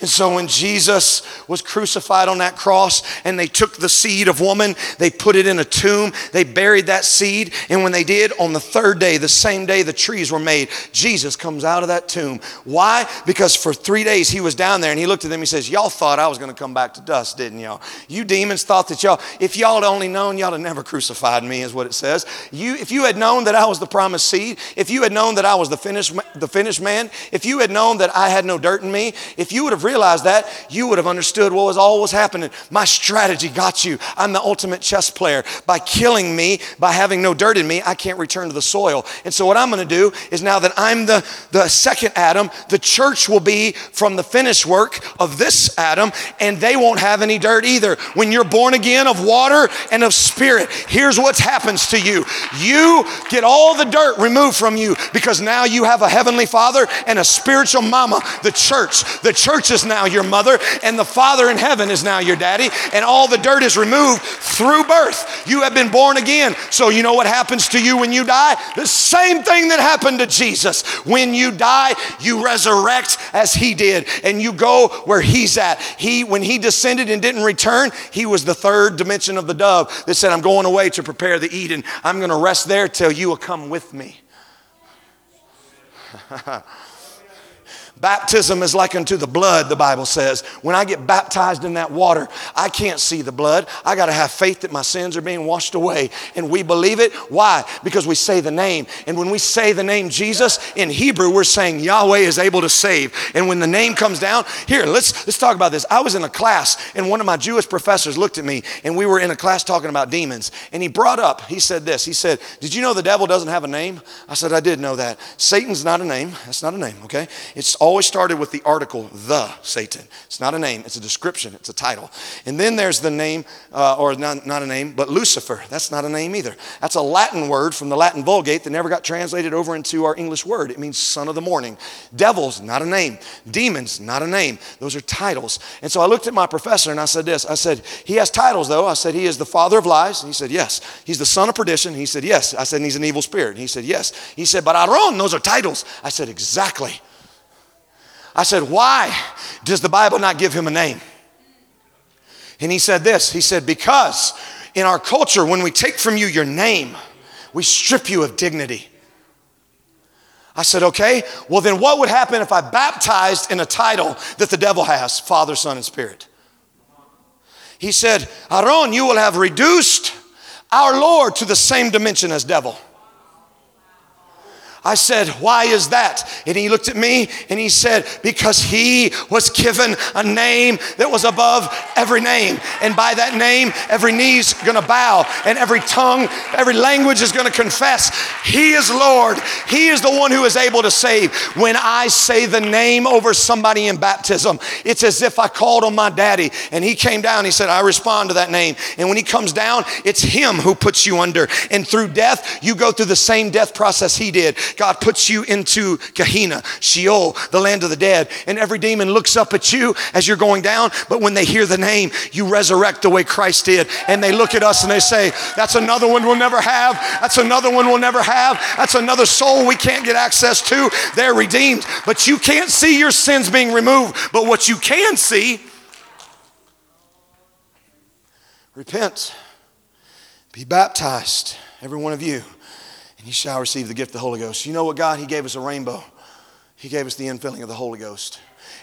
And so when Jesus was crucified on that cross and they took the seed of woman, they put it in a tomb, they buried that seed. And when they did, on the third day, the same day the trees were made, Jesus comes out of that tomb. Why? Because for three days he was down there and he looked at them. He says, Y'all thought I was going to come back to dust, didn't y'all? You demons thought that y'all, if y'all had only known, y'all had never crucified me, is what it says. You, if you had known that I was the promised seed, if you had known that I was the finished, the finished man, if you had known that I had no dirt in me, if you would have realized that, you would have understood what was always happening. My strategy got you. I'm the ultimate chess player. By killing me, by having no dirt in me, I can't return to the soil. And so, what I'm going to do is now that I'm the, the second Adam, the church will be from the finished work of this Adam, and they won't have any dirt either. When you're born again of water and of spirit, here's what happens to you you get all the dirt removed from you because now you have a heavenly father and a spiritual mama, the church. The church is now your mother, and the Father in heaven is now your daddy, and all the dirt is removed through birth. You have been born again. So, you know what happens to you when you die? The same thing that happened to Jesus. When you die, you resurrect as he did, and you go where he's at. He, when he descended and didn't return, he was the third dimension of the dove that said, I'm going away to prepare the Eden. I'm going to rest there till you will come with me. [LAUGHS] Baptism is like unto the blood, the Bible says. When I get baptized in that water, I can't see the blood. I got to have faith that my sins are being washed away. And we believe it. Why? Because we say the name. And when we say the name Jesus in Hebrew, we're saying Yahweh is able to save. And when the name comes down, here, let's, let's talk about this. I was in a class, and one of my Jewish professors looked at me, and we were in a class talking about demons. And he brought up, he said this. He said, Did you know the devil doesn't have a name? I said, I did know that. Satan's not a name. That's not a name, okay? It's always started with the article, the Satan. It's not a name, it's a description, it's a title. And then there's the name, uh, or not, not a name, but Lucifer. That's not a name either. That's a Latin word from the Latin Vulgate that never got translated over into our English word. It means son of the morning. Devils, not a name. Demons, not a name. Those are titles. And so I looked at my professor and I said this I said, He has titles though. I said, He is the father of lies. And he said, Yes. He's the son of perdition. He said, Yes. I said, He's an evil spirit. And he said, Yes. He said, But Aaron, those are titles. I said, Exactly. I said, Why does the Bible not give him a name? And he said this He said, Because in our culture, when we take from you your name, we strip you of dignity. I said, Okay, well, then what would happen if I baptized in a title that the devil has Father, Son, and Spirit? He said, Aaron, you will have reduced our Lord to the same dimension as devil. I said, Why is that? And he looked at me and he said, Because he was given a name that was above every name. And by that name, every knee's gonna bow and every tongue, every language is gonna confess, He is Lord. He is the one who is able to save. When I say the name over somebody in baptism, it's as if I called on my daddy and he came down. He said, I respond to that name. And when he comes down, it's him who puts you under. And through death, you go through the same death process he did. God puts you into Gehenna, Sheol, the land of the dead. And every demon looks up at you as you're going down. But when they hear the name, you resurrect the way Christ did. And they look at us and they say, That's another one we'll never have. That's another one we'll never have. That's another soul we can't get access to. They're redeemed. But you can't see your sins being removed. But what you can see, repent, be baptized, every one of you, and you shall receive the gift of the Holy Ghost. You know what, God? He gave us a rainbow, He gave us the infilling of the Holy Ghost.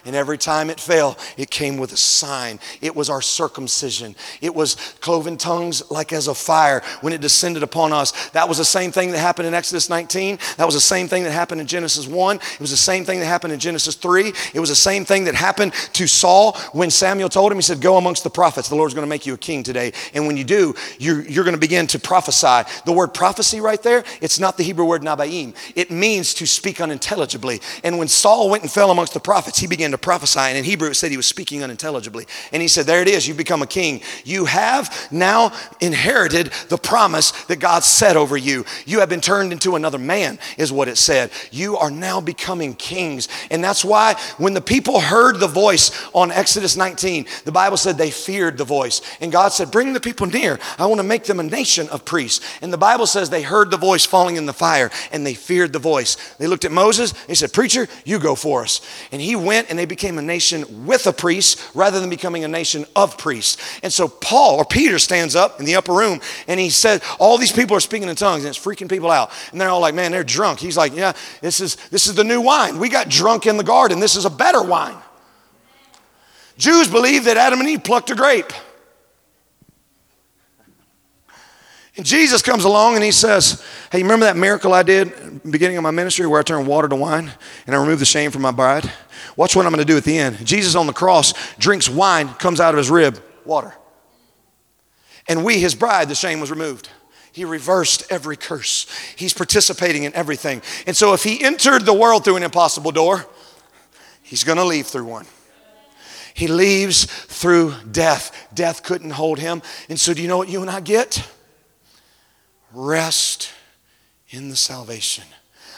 And every time it fell, it came with a sign. It was our circumcision. It was cloven tongues like as a fire when it descended upon us. That was the same thing that happened in Exodus 19. That was the same thing that happened in Genesis 1. It was the same thing that happened in Genesis 3. It was the same thing that happened to Saul when Samuel told him, he said, Go amongst the prophets. The Lord's going to make you a king today. And when you do, you're, you're going to begin to prophesy. The word prophecy right there, it's not the Hebrew word nabaim. It means to speak unintelligibly. And when Saul went and fell amongst the prophets, he began to prophesy. And in Hebrew, it said he was speaking unintelligibly. And he said, There it is, you become a king. You have now inherited the promise that God said over you. You have been turned into another man, is what it said. You are now becoming kings. And that's why when the people heard the voice on Exodus 19, the Bible said they feared the voice. And God said, Bring the people near. I want to make them a nation of priests. And the Bible says they heard the voice falling in the fire and they feared the voice. They looked at Moses, they said, Preacher, you go for us. And he went and they became a nation with a priest rather than becoming a nation of priests. And so Paul or Peter stands up in the upper room and he said, All these people are speaking in tongues and it's freaking people out. And they're all like, Man, they're drunk. He's like, Yeah, this is this is the new wine. We got drunk in the garden. This is a better wine. Jews believe that Adam and Eve plucked a grape. And Jesus comes along and he says, Hey, remember that miracle I did beginning of my ministry where I turned water to wine and I removed the shame from my bride? Watch what I'm going to do at the end. Jesus on the cross drinks wine, comes out of his rib, water. And we, his bride, the shame was removed. He reversed every curse. He's participating in everything. And so if he entered the world through an impossible door, he's going to leave through one. He leaves through death. Death couldn't hold him. And so, do you know what you and I get? Rest in the salvation.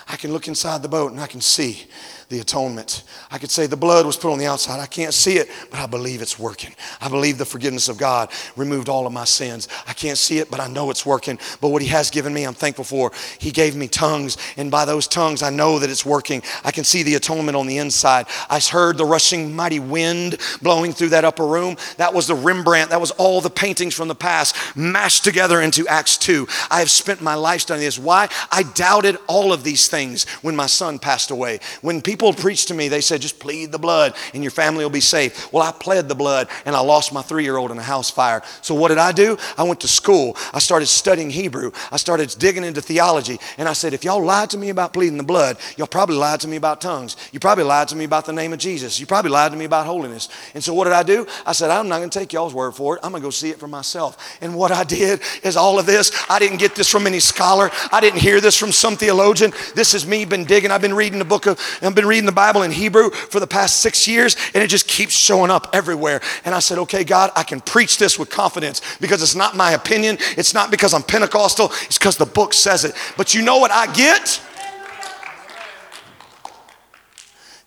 I can look inside the boat and I can see the atonement. I could say the blood was put on the outside. I can't see it, but I believe it's working. I believe the forgiveness of God removed all of my sins. I can't see it, but I know it's working. But what He has given me, I'm thankful for. He gave me tongues, and by those tongues, I know that it's working. I can see the atonement on the inside. I heard the rushing mighty wind blowing through that upper room. That was the Rembrandt, that was all the paintings from the past mashed together into Acts 2. I have spent my life studying this. Why? I doubted all of these things when my son passed away. When people people preached to me, they said, just plead the blood and your family will be safe. Well, I pled the blood and I lost my three year old in a house fire. So what did I do? I went to school. I started studying Hebrew. I started digging into theology. And I said, if y'all lied to me about pleading the blood, y'all probably lied to me about tongues. You probably lied to me about the name of Jesus. You probably lied to me about holiness. And so what did I do? I said, I'm not going to take y'all's word for it. I'm going to go see it for myself. And what I did is all of this, I didn't get this from any scholar. I didn't hear this from some theologian. This is me been digging. I've been reading the book of, I've been reading the Bible in Hebrew for the past six years, and it just keeps showing up everywhere. And I said, okay, God, I can preach this with confidence because it's not my opinion. It's not because I'm Pentecostal. It's because the book says it. But you know what I get?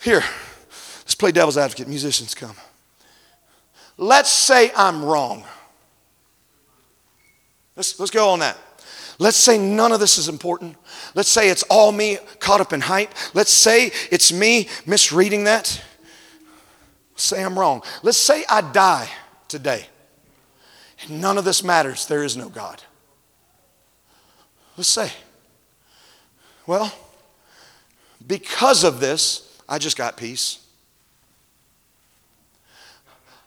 Here, let's play devil's advocate. Musicians come. Let's say I'm wrong. Let's, let's go on that. Let's say none of this is important. Let's say it's all me caught up in hype. Let's say it's me misreading that. Say I'm wrong. Let's say I die today. None of this matters. There is no God. Let's say, well, because of this, I just got peace.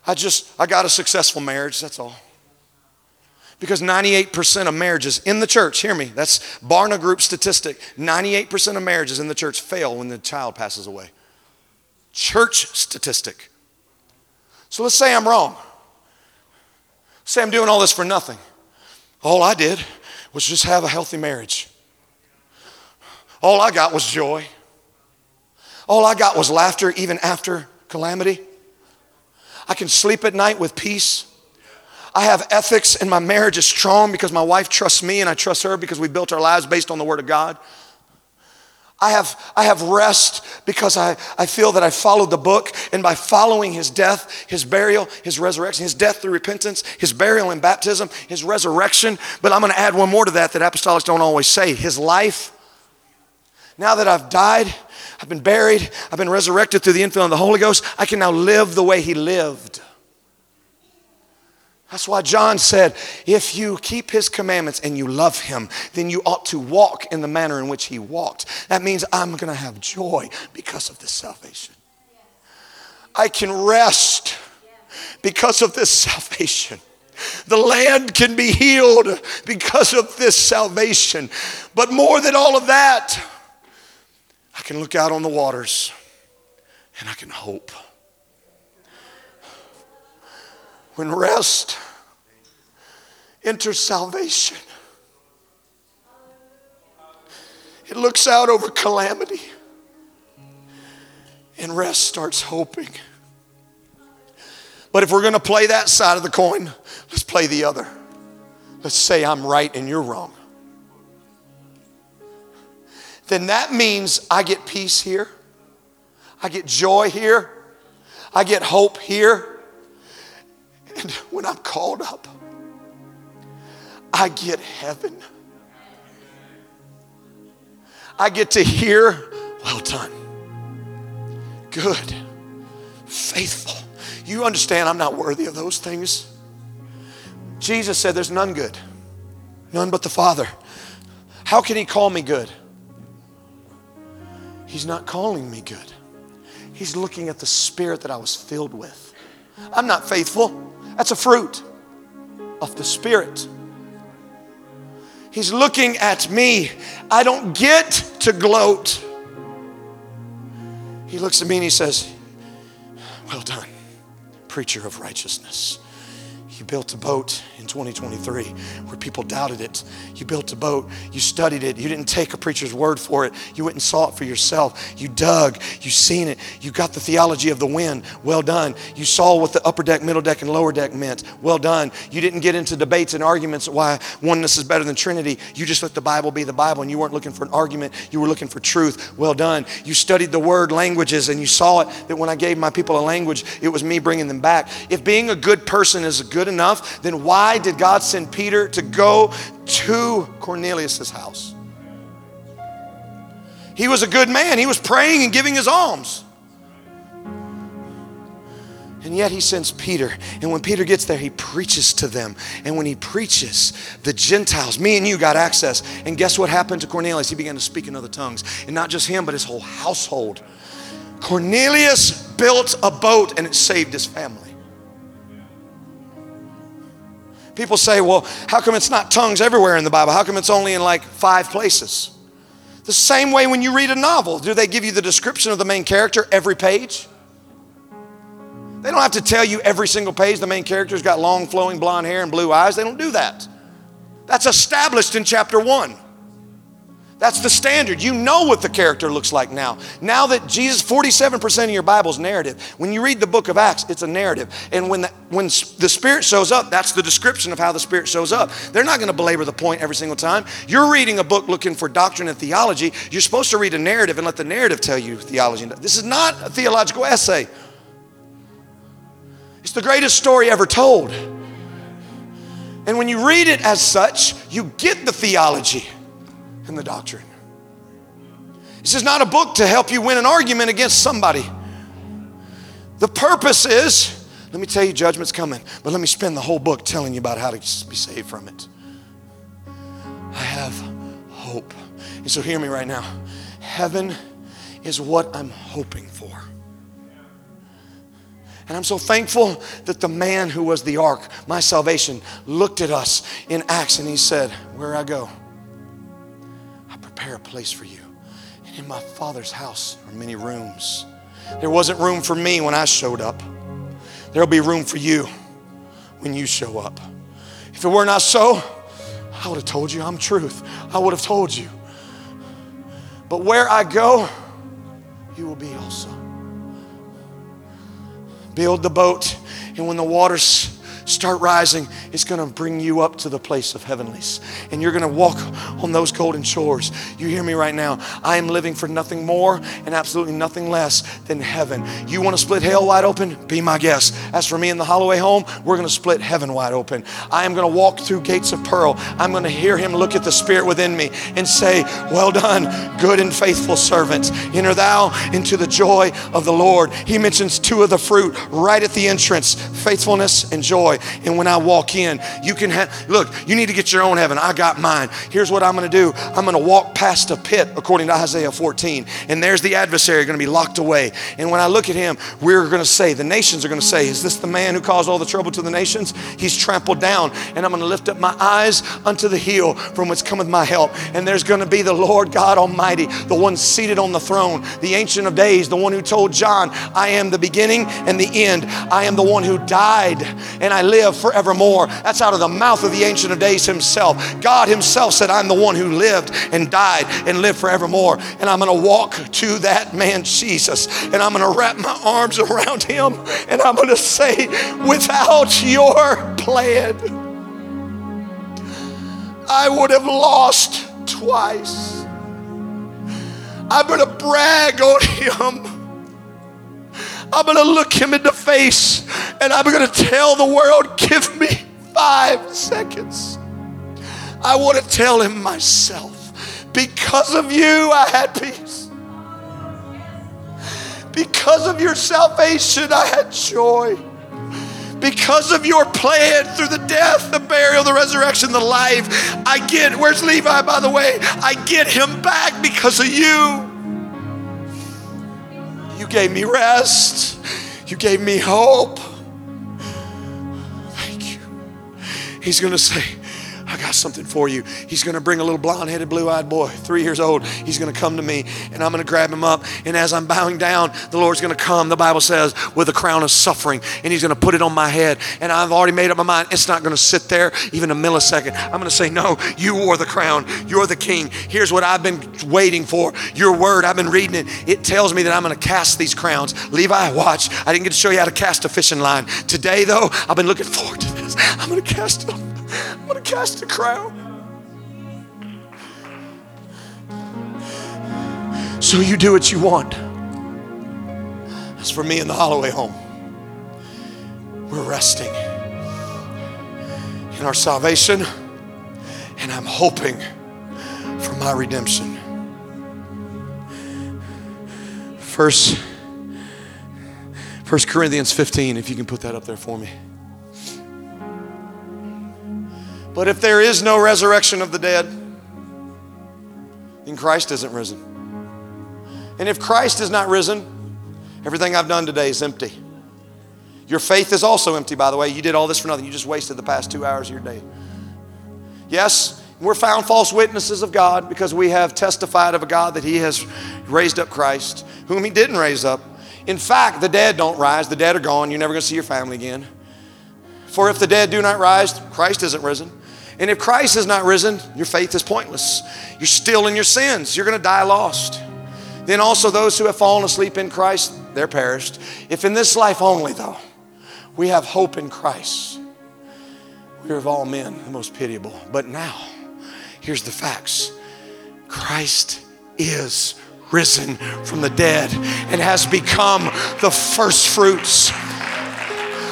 I just, I got a successful marriage, that's all. Because 98% of marriages in the church, hear me, that's Barna Group statistic. 98% of marriages in the church fail when the child passes away. Church statistic. So let's say I'm wrong. Say I'm doing all this for nothing. All I did was just have a healthy marriage. All I got was joy. All I got was laughter even after calamity. I can sleep at night with peace. I have ethics and my marriage is strong because my wife trusts me and I trust her because we built our lives based on the Word of God. I have, I have rest because I, I feel that I followed the book, and by following his death, his burial, his resurrection, his death through repentance, his burial and baptism, his resurrection. But I'm going to add one more to that that apostolics don't always say his life. Now that I've died, I've been buried, I've been resurrected through the infilling of the Holy Ghost, I can now live the way he lived. That's why John said, if you keep his commandments and you love him, then you ought to walk in the manner in which he walked. That means I'm going to have joy because of this salvation. I can rest because of this salvation. The land can be healed because of this salvation. But more than all of that, I can look out on the waters and I can hope. When rest enters salvation, it looks out over calamity, and rest starts hoping. But if we're going to play that side of the coin, let's play the other. Let's say I'm right and you're wrong. Then that means I get peace here, I get joy here, I get hope here. And [LAUGHS] when I'm called up, I get heaven. I get to hear, well done, good, faithful. You understand I'm not worthy of those things. Jesus said there's none good, none but the Father. How can He call me good? He's not calling me good. He's looking at the spirit that I was filled with. I'm not faithful. That's a fruit of the Spirit. He's looking at me. I don't get to gloat. He looks at me and he says, Well done, preacher of righteousness. You built a boat in 2023 where people doubted it. You built a boat, you studied it, you didn't take a preacher's word for it. You went and saw it for yourself. You dug, you seen it, you got the theology of the wind. Well done. You saw what the upper deck, middle deck, and lower deck meant. Well done. You didn't get into debates and arguments why oneness is better than Trinity. You just let the Bible be the Bible and you weren't looking for an argument, you were looking for truth. Well done. You studied the word languages and you saw it that when I gave my people a language, it was me bringing them back. If being a good person is good enough, then why did God send Peter to go to Cornelius' house? He was a good man. He was praying and giving his alms. And yet he sends Peter. And when Peter gets there, he preaches to them. And when he preaches, the Gentiles, me and you, got access. And guess what happened to Cornelius? He began to speak in other tongues. And not just him, but his whole household. Cornelius built a boat and it saved his family. People say, well, how come it's not tongues everywhere in the Bible? How come it's only in like five places? The same way when you read a novel, do they give you the description of the main character every page? They don't have to tell you every single page the main character's got long flowing blonde hair and blue eyes. They don't do that. That's established in chapter one. That's the standard. You know what the character looks like now. Now that Jesus, 47% of your Bible's narrative. When you read the book of Acts, it's a narrative. And when the, when the Spirit shows up, that's the description of how the Spirit shows up. They're not going to belabor the point every single time. You're reading a book looking for doctrine and theology. You're supposed to read a narrative and let the narrative tell you theology. This is not a theological essay. It's the greatest story ever told. And when you read it as such, you get the theology and the doctrine. This is not a book to help you win an argument against somebody. The purpose is, let me tell you, judgment's coming, but let me spend the whole book telling you about how to be saved from it. I have hope. And so, hear me right now. Heaven is what I'm hoping for. And I'm so thankful that the man who was the ark, my salvation, looked at us in Acts and he said, Where I go, prepare a place for you. And in my Father's house are many rooms. There wasn't room for me when I showed up, there'll be room for you when you show up. If it were not so, I would have told you I'm truth. I would have told you. But where I go, you will be also. Build the boat, and when the waters start rising, it's going to bring you up to the place of heavenlies. And you're going to walk on those golden shores. You hear me right now. I am living for nothing more and absolutely nothing less than heaven. You want to split hell wide open? Be my guest. As for me in the Holloway home, we're going to split heaven wide open. I am going to walk through gates of pearl. I'm going to hear him look at the spirit within me and say, Well done, good and faithful servant. Enter thou into the joy of the Lord. He mentions two of the fruit right at the entrance faithfulness and joy. And when I walk in, you can have, look, you need to get your own heaven. I got mine. Here's what I'm going to do I'm going to walk past a pit, according to Isaiah 14. And there's the adversary going to be locked away. And when I look at him, we're going to say, the nations are going to say, Is this the man who caused all the trouble to the nations? He's trampled down. And I'm going to lift up my eyes unto the hill from which cometh my help. And there's going to be the Lord God Almighty, the one seated on the throne, the Ancient of Days, the one who told John, I am the beginning and the end. I am the one who died and I live forevermore. That's out of the mouth of the Ancient of Days himself. God himself said, I'm the one who lived and died and lived forevermore. And I'm going to walk to that man, Jesus, and I'm going to wrap my arms around him and I'm going to say, without your plan, I would have lost twice. I'm going to brag on him. I'm going to look him in the face and I'm going to tell the world, give me five seconds. I want to tell him myself, because of you, I had peace. Because of your salvation, I had joy. Because of your plan through the death, the burial, the resurrection, the life, I get, where's Levi, by the way? I get him back because of you. Gave me rest. You gave me hope. Thank you. He's going to say, I got something for you. He's going to bring a little blonde headed, blue eyed boy, three years old. He's going to come to me and I'm going to grab him up. And as I'm bowing down, the Lord's going to come, the Bible says, with a crown of suffering. And He's going to put it on my head. And I've already made up my mind. It's not going to sit there even a millisecond. I'm going to say, No, you wore the crown. You're the king. Here's what I've been waiting for your word. I've been reading it. It tells me that I'm going to cast these crowns. Levi, watch. I didn't get to show you how to cast a fishing line. Today, though, I've been looking forward to this. I'm going to cast them. I'm going to cast a crown. So you do what you want. As for me in the Holloway home, we're resting in our salvation, and I'm hoping for my redemption. First, First Corinthians 15, if you can put that up there for me. But if there is no resurrection of the dead, then Christ isn't risen. And if Christ is not risen, everything I've done today is empty. Your faith is also empty, by the way. You did all this for nothing. You just wasted the past two hours of your day. Yes, we're found false witnesses of God because we have testified of a God that He has raised up Christ, whom He didn't raise up. In fact, the dead don't rise, the dead are gone. You're never going to see your family again. For if the dead do not rise, Christ isn't risen. And if Christ is not risen, your faith is pointless. You're still in your sins. You're going to die lost. Then also those who have fallen asleep in Christ, they're perished. If in this life only, though, we have hope in Christ, we are of all men the most pitiable. But now, here's the facts Christ is risen from the dead and has become the first fruits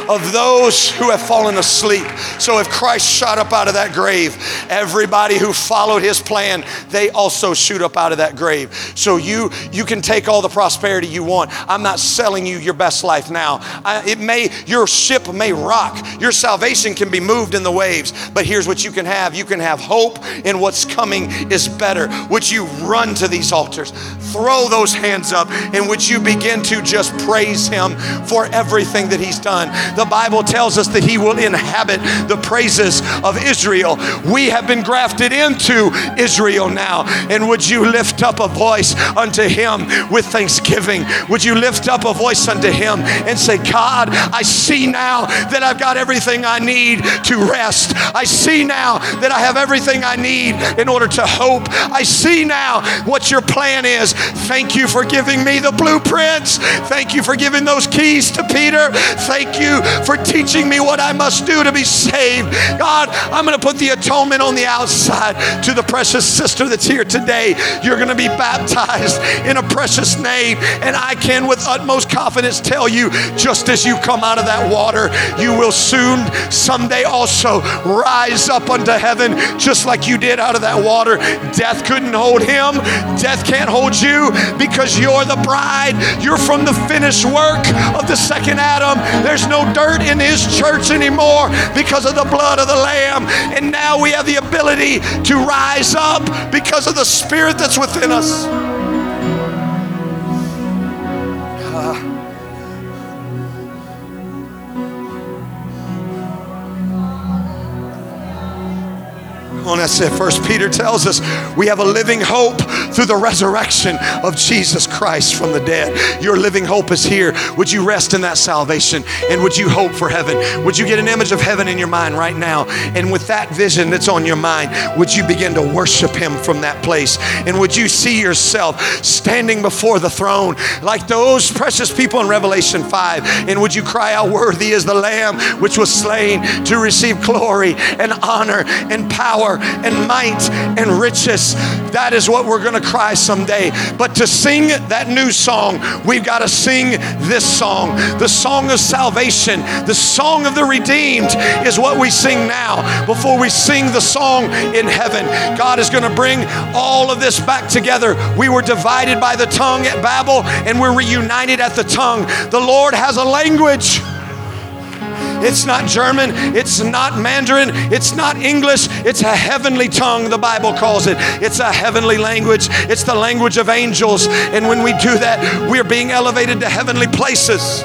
of those who have fallen asleep. So if Christ shot up out of that grave, everybody who followed his plan, they also shoot up out of that grave. So you you can take all the prosperity you want. I'm not selling you your best life now. I, it may your ship may rock. Your salvation can be moved in the waves, but here's what you can have. You can have hope in what's coming is better. Would you run to these altars? Throw those hands up and would you begin to just praise him for everything that he's done? The Bible tells us that he will inhabit the praises of Israel. We have been grafted into Israel now. And would you lift up a voice unto him with thanksgiving? Would you lift up a voice unto him and say, God, I see now that I've got everything I need to rest. I see now that I have everything I need in order to hope. I see now what your plan is. Thank you for giving me the blueprints. Thank you for giving those keys to Peter. Thank you for teaching me what I must do to be saved. God, I'm going to put the atonement on the outside to the precious sister that's here today. You're going to be baptized in a precious name. And I can, with utmost confidence, tell you just as you come out of that water, you will soon, someday also, rise up unto heaven just like you did out of that water. Death couldn't hold him, death can't hold you because you're the bride. You're from the finished work of the second Adam. There's no dirt in his church anymore because of the blood of the Lamb. And now we have the ability to rise up because of the Spirit that's within us. On, that's it. First Peter tells us we have a living hope through the resurrection of Jesus Christ from the dead. Your living hope is here. Would you rest in that salvation? And would you hope for heaven? Would you get an image of heaven in your mind right now? And with that vision that's on your mind, would you begin to worship Him from that place? And would you see yourself standing before the throne like those precious people in Revelation 5? And would you cry out, Worthy is the Lamb which was slain to receive glory and honor and power and might and riches. That is what we're going to cry someday. But to sing that new song, we've got to sing this song. The song of salvation, the song of the redeemed is what we sing now before we sing the song in heaven. God is going to bring all of this back together. We were divided by the tongue at Babel and we're reunited at the tongue. The Lord has a language. It's not German. It's not Mandarin. It's not English. It's a heavenly tongue, the Bible calls it. It's a heavenly language. It's the language of angels. And when we do that, we're being elevated to heavenly places.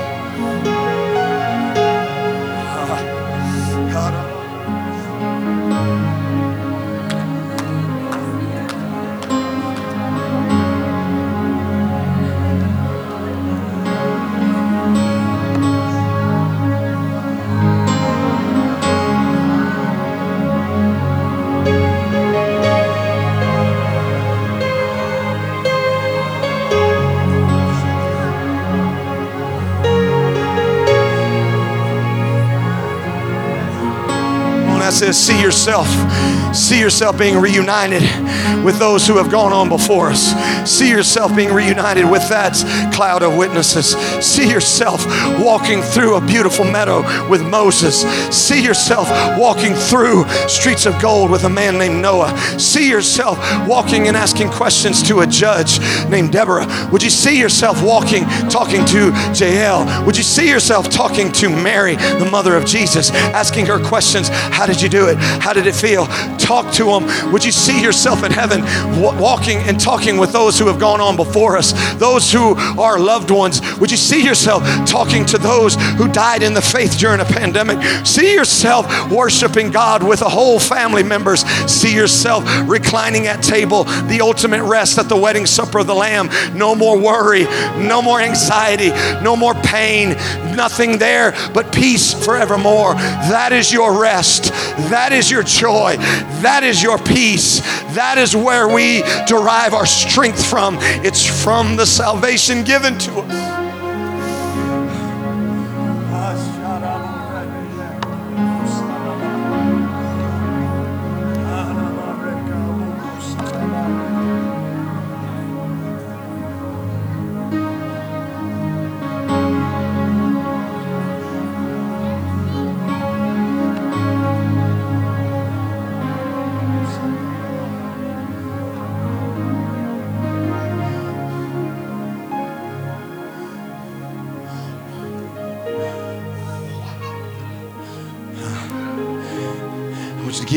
Says, see yourself, see yourself being reunited with those who have gone on before us. See yourself being reunited with that cloud of witnesses. See yourself walking through a beautiful meadow with Moses. See yourself walking through streets of gold with a man named Noah. See yourself walking and asking questions to a judge named Deborah. Would you see yourself walking, talking to Jael? Would you see yourself talking to Mary, the mother of Jesus, asking her questions? How did you do it? How did it feel? Talk to them. Would you see yourself in heaven walking and talking with those who have gone on before us, those who are loved ones? Would you see yourself talking to those who died in the faith during a pandemic? See yourself worshiping God with a whole family members. See yourself reclining at table, the ultimate rest at the wedding supper of the Lamb. No more worry, no more anxiety, no more pain, nothing there but peace forevermore. That is your rest. That is your joy. That is your peace. That is where we derive our strength from. It's from the salvation given to us.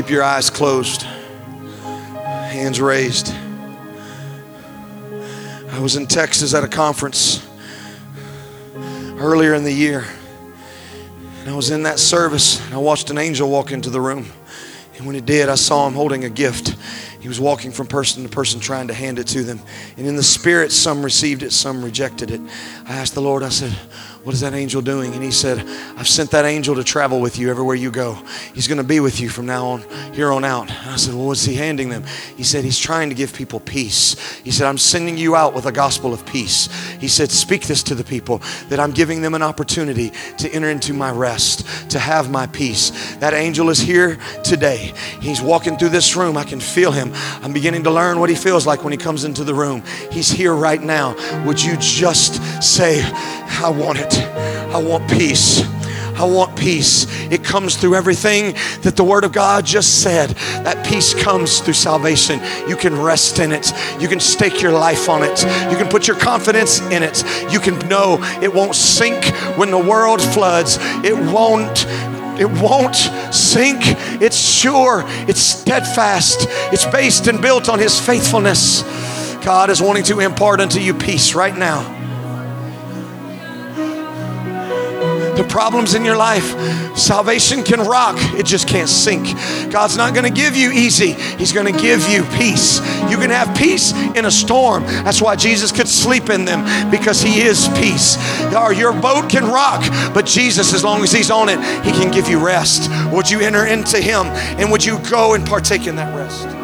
Keep your eyes closed, hands raised. I was in Texas at a conference earlier in the year. And I was in that service and I watched an angel walk into the room. And when he did, I saw him holding a gift. He was walking from person to person trying to hand it to them. And in the spirit, some received it, some rejected it. I asked the Lord, I said, what is that angel doing? And he said, I've sent that angel to travel with you everywhere you go. He's going to be with you from now on, here on out. And I said, Well, what's he handing them? He said, He's trying to give people peace. He said, I'm sending you out with a gospel of peace. He said, Speak this to the people that I'm giving them an opportunity to enter into my rest, to have my peace. That angel is here today. He's walking through this room. I can feel him. I'm beginning to learn what he feels like when he comes into the room. He's here right now. Would you just say, I want it? I want peace. I want peace. It comes through everything that the Word of God just said. That peace comes through salvation. You can rest in it. You can stake your life on it. You can put your confidence in it. You can know it won't sink when the world floods. It won't it won't sink. It's sure. It's steadfast. It's based and built on His faithfulness. God is wanting to impart unto you peace right now. The problems in your life. Salvation can rock, it just can't sink. God's not going to give you easy, He's going to give you peace. You can have peace in a storm. That's why Jesus could sleep in them because He is peace. Or your boat can rock, but Jesus, as long as He's on it, He can give you rest. Would you enter into Him and would you go and partake in that rest?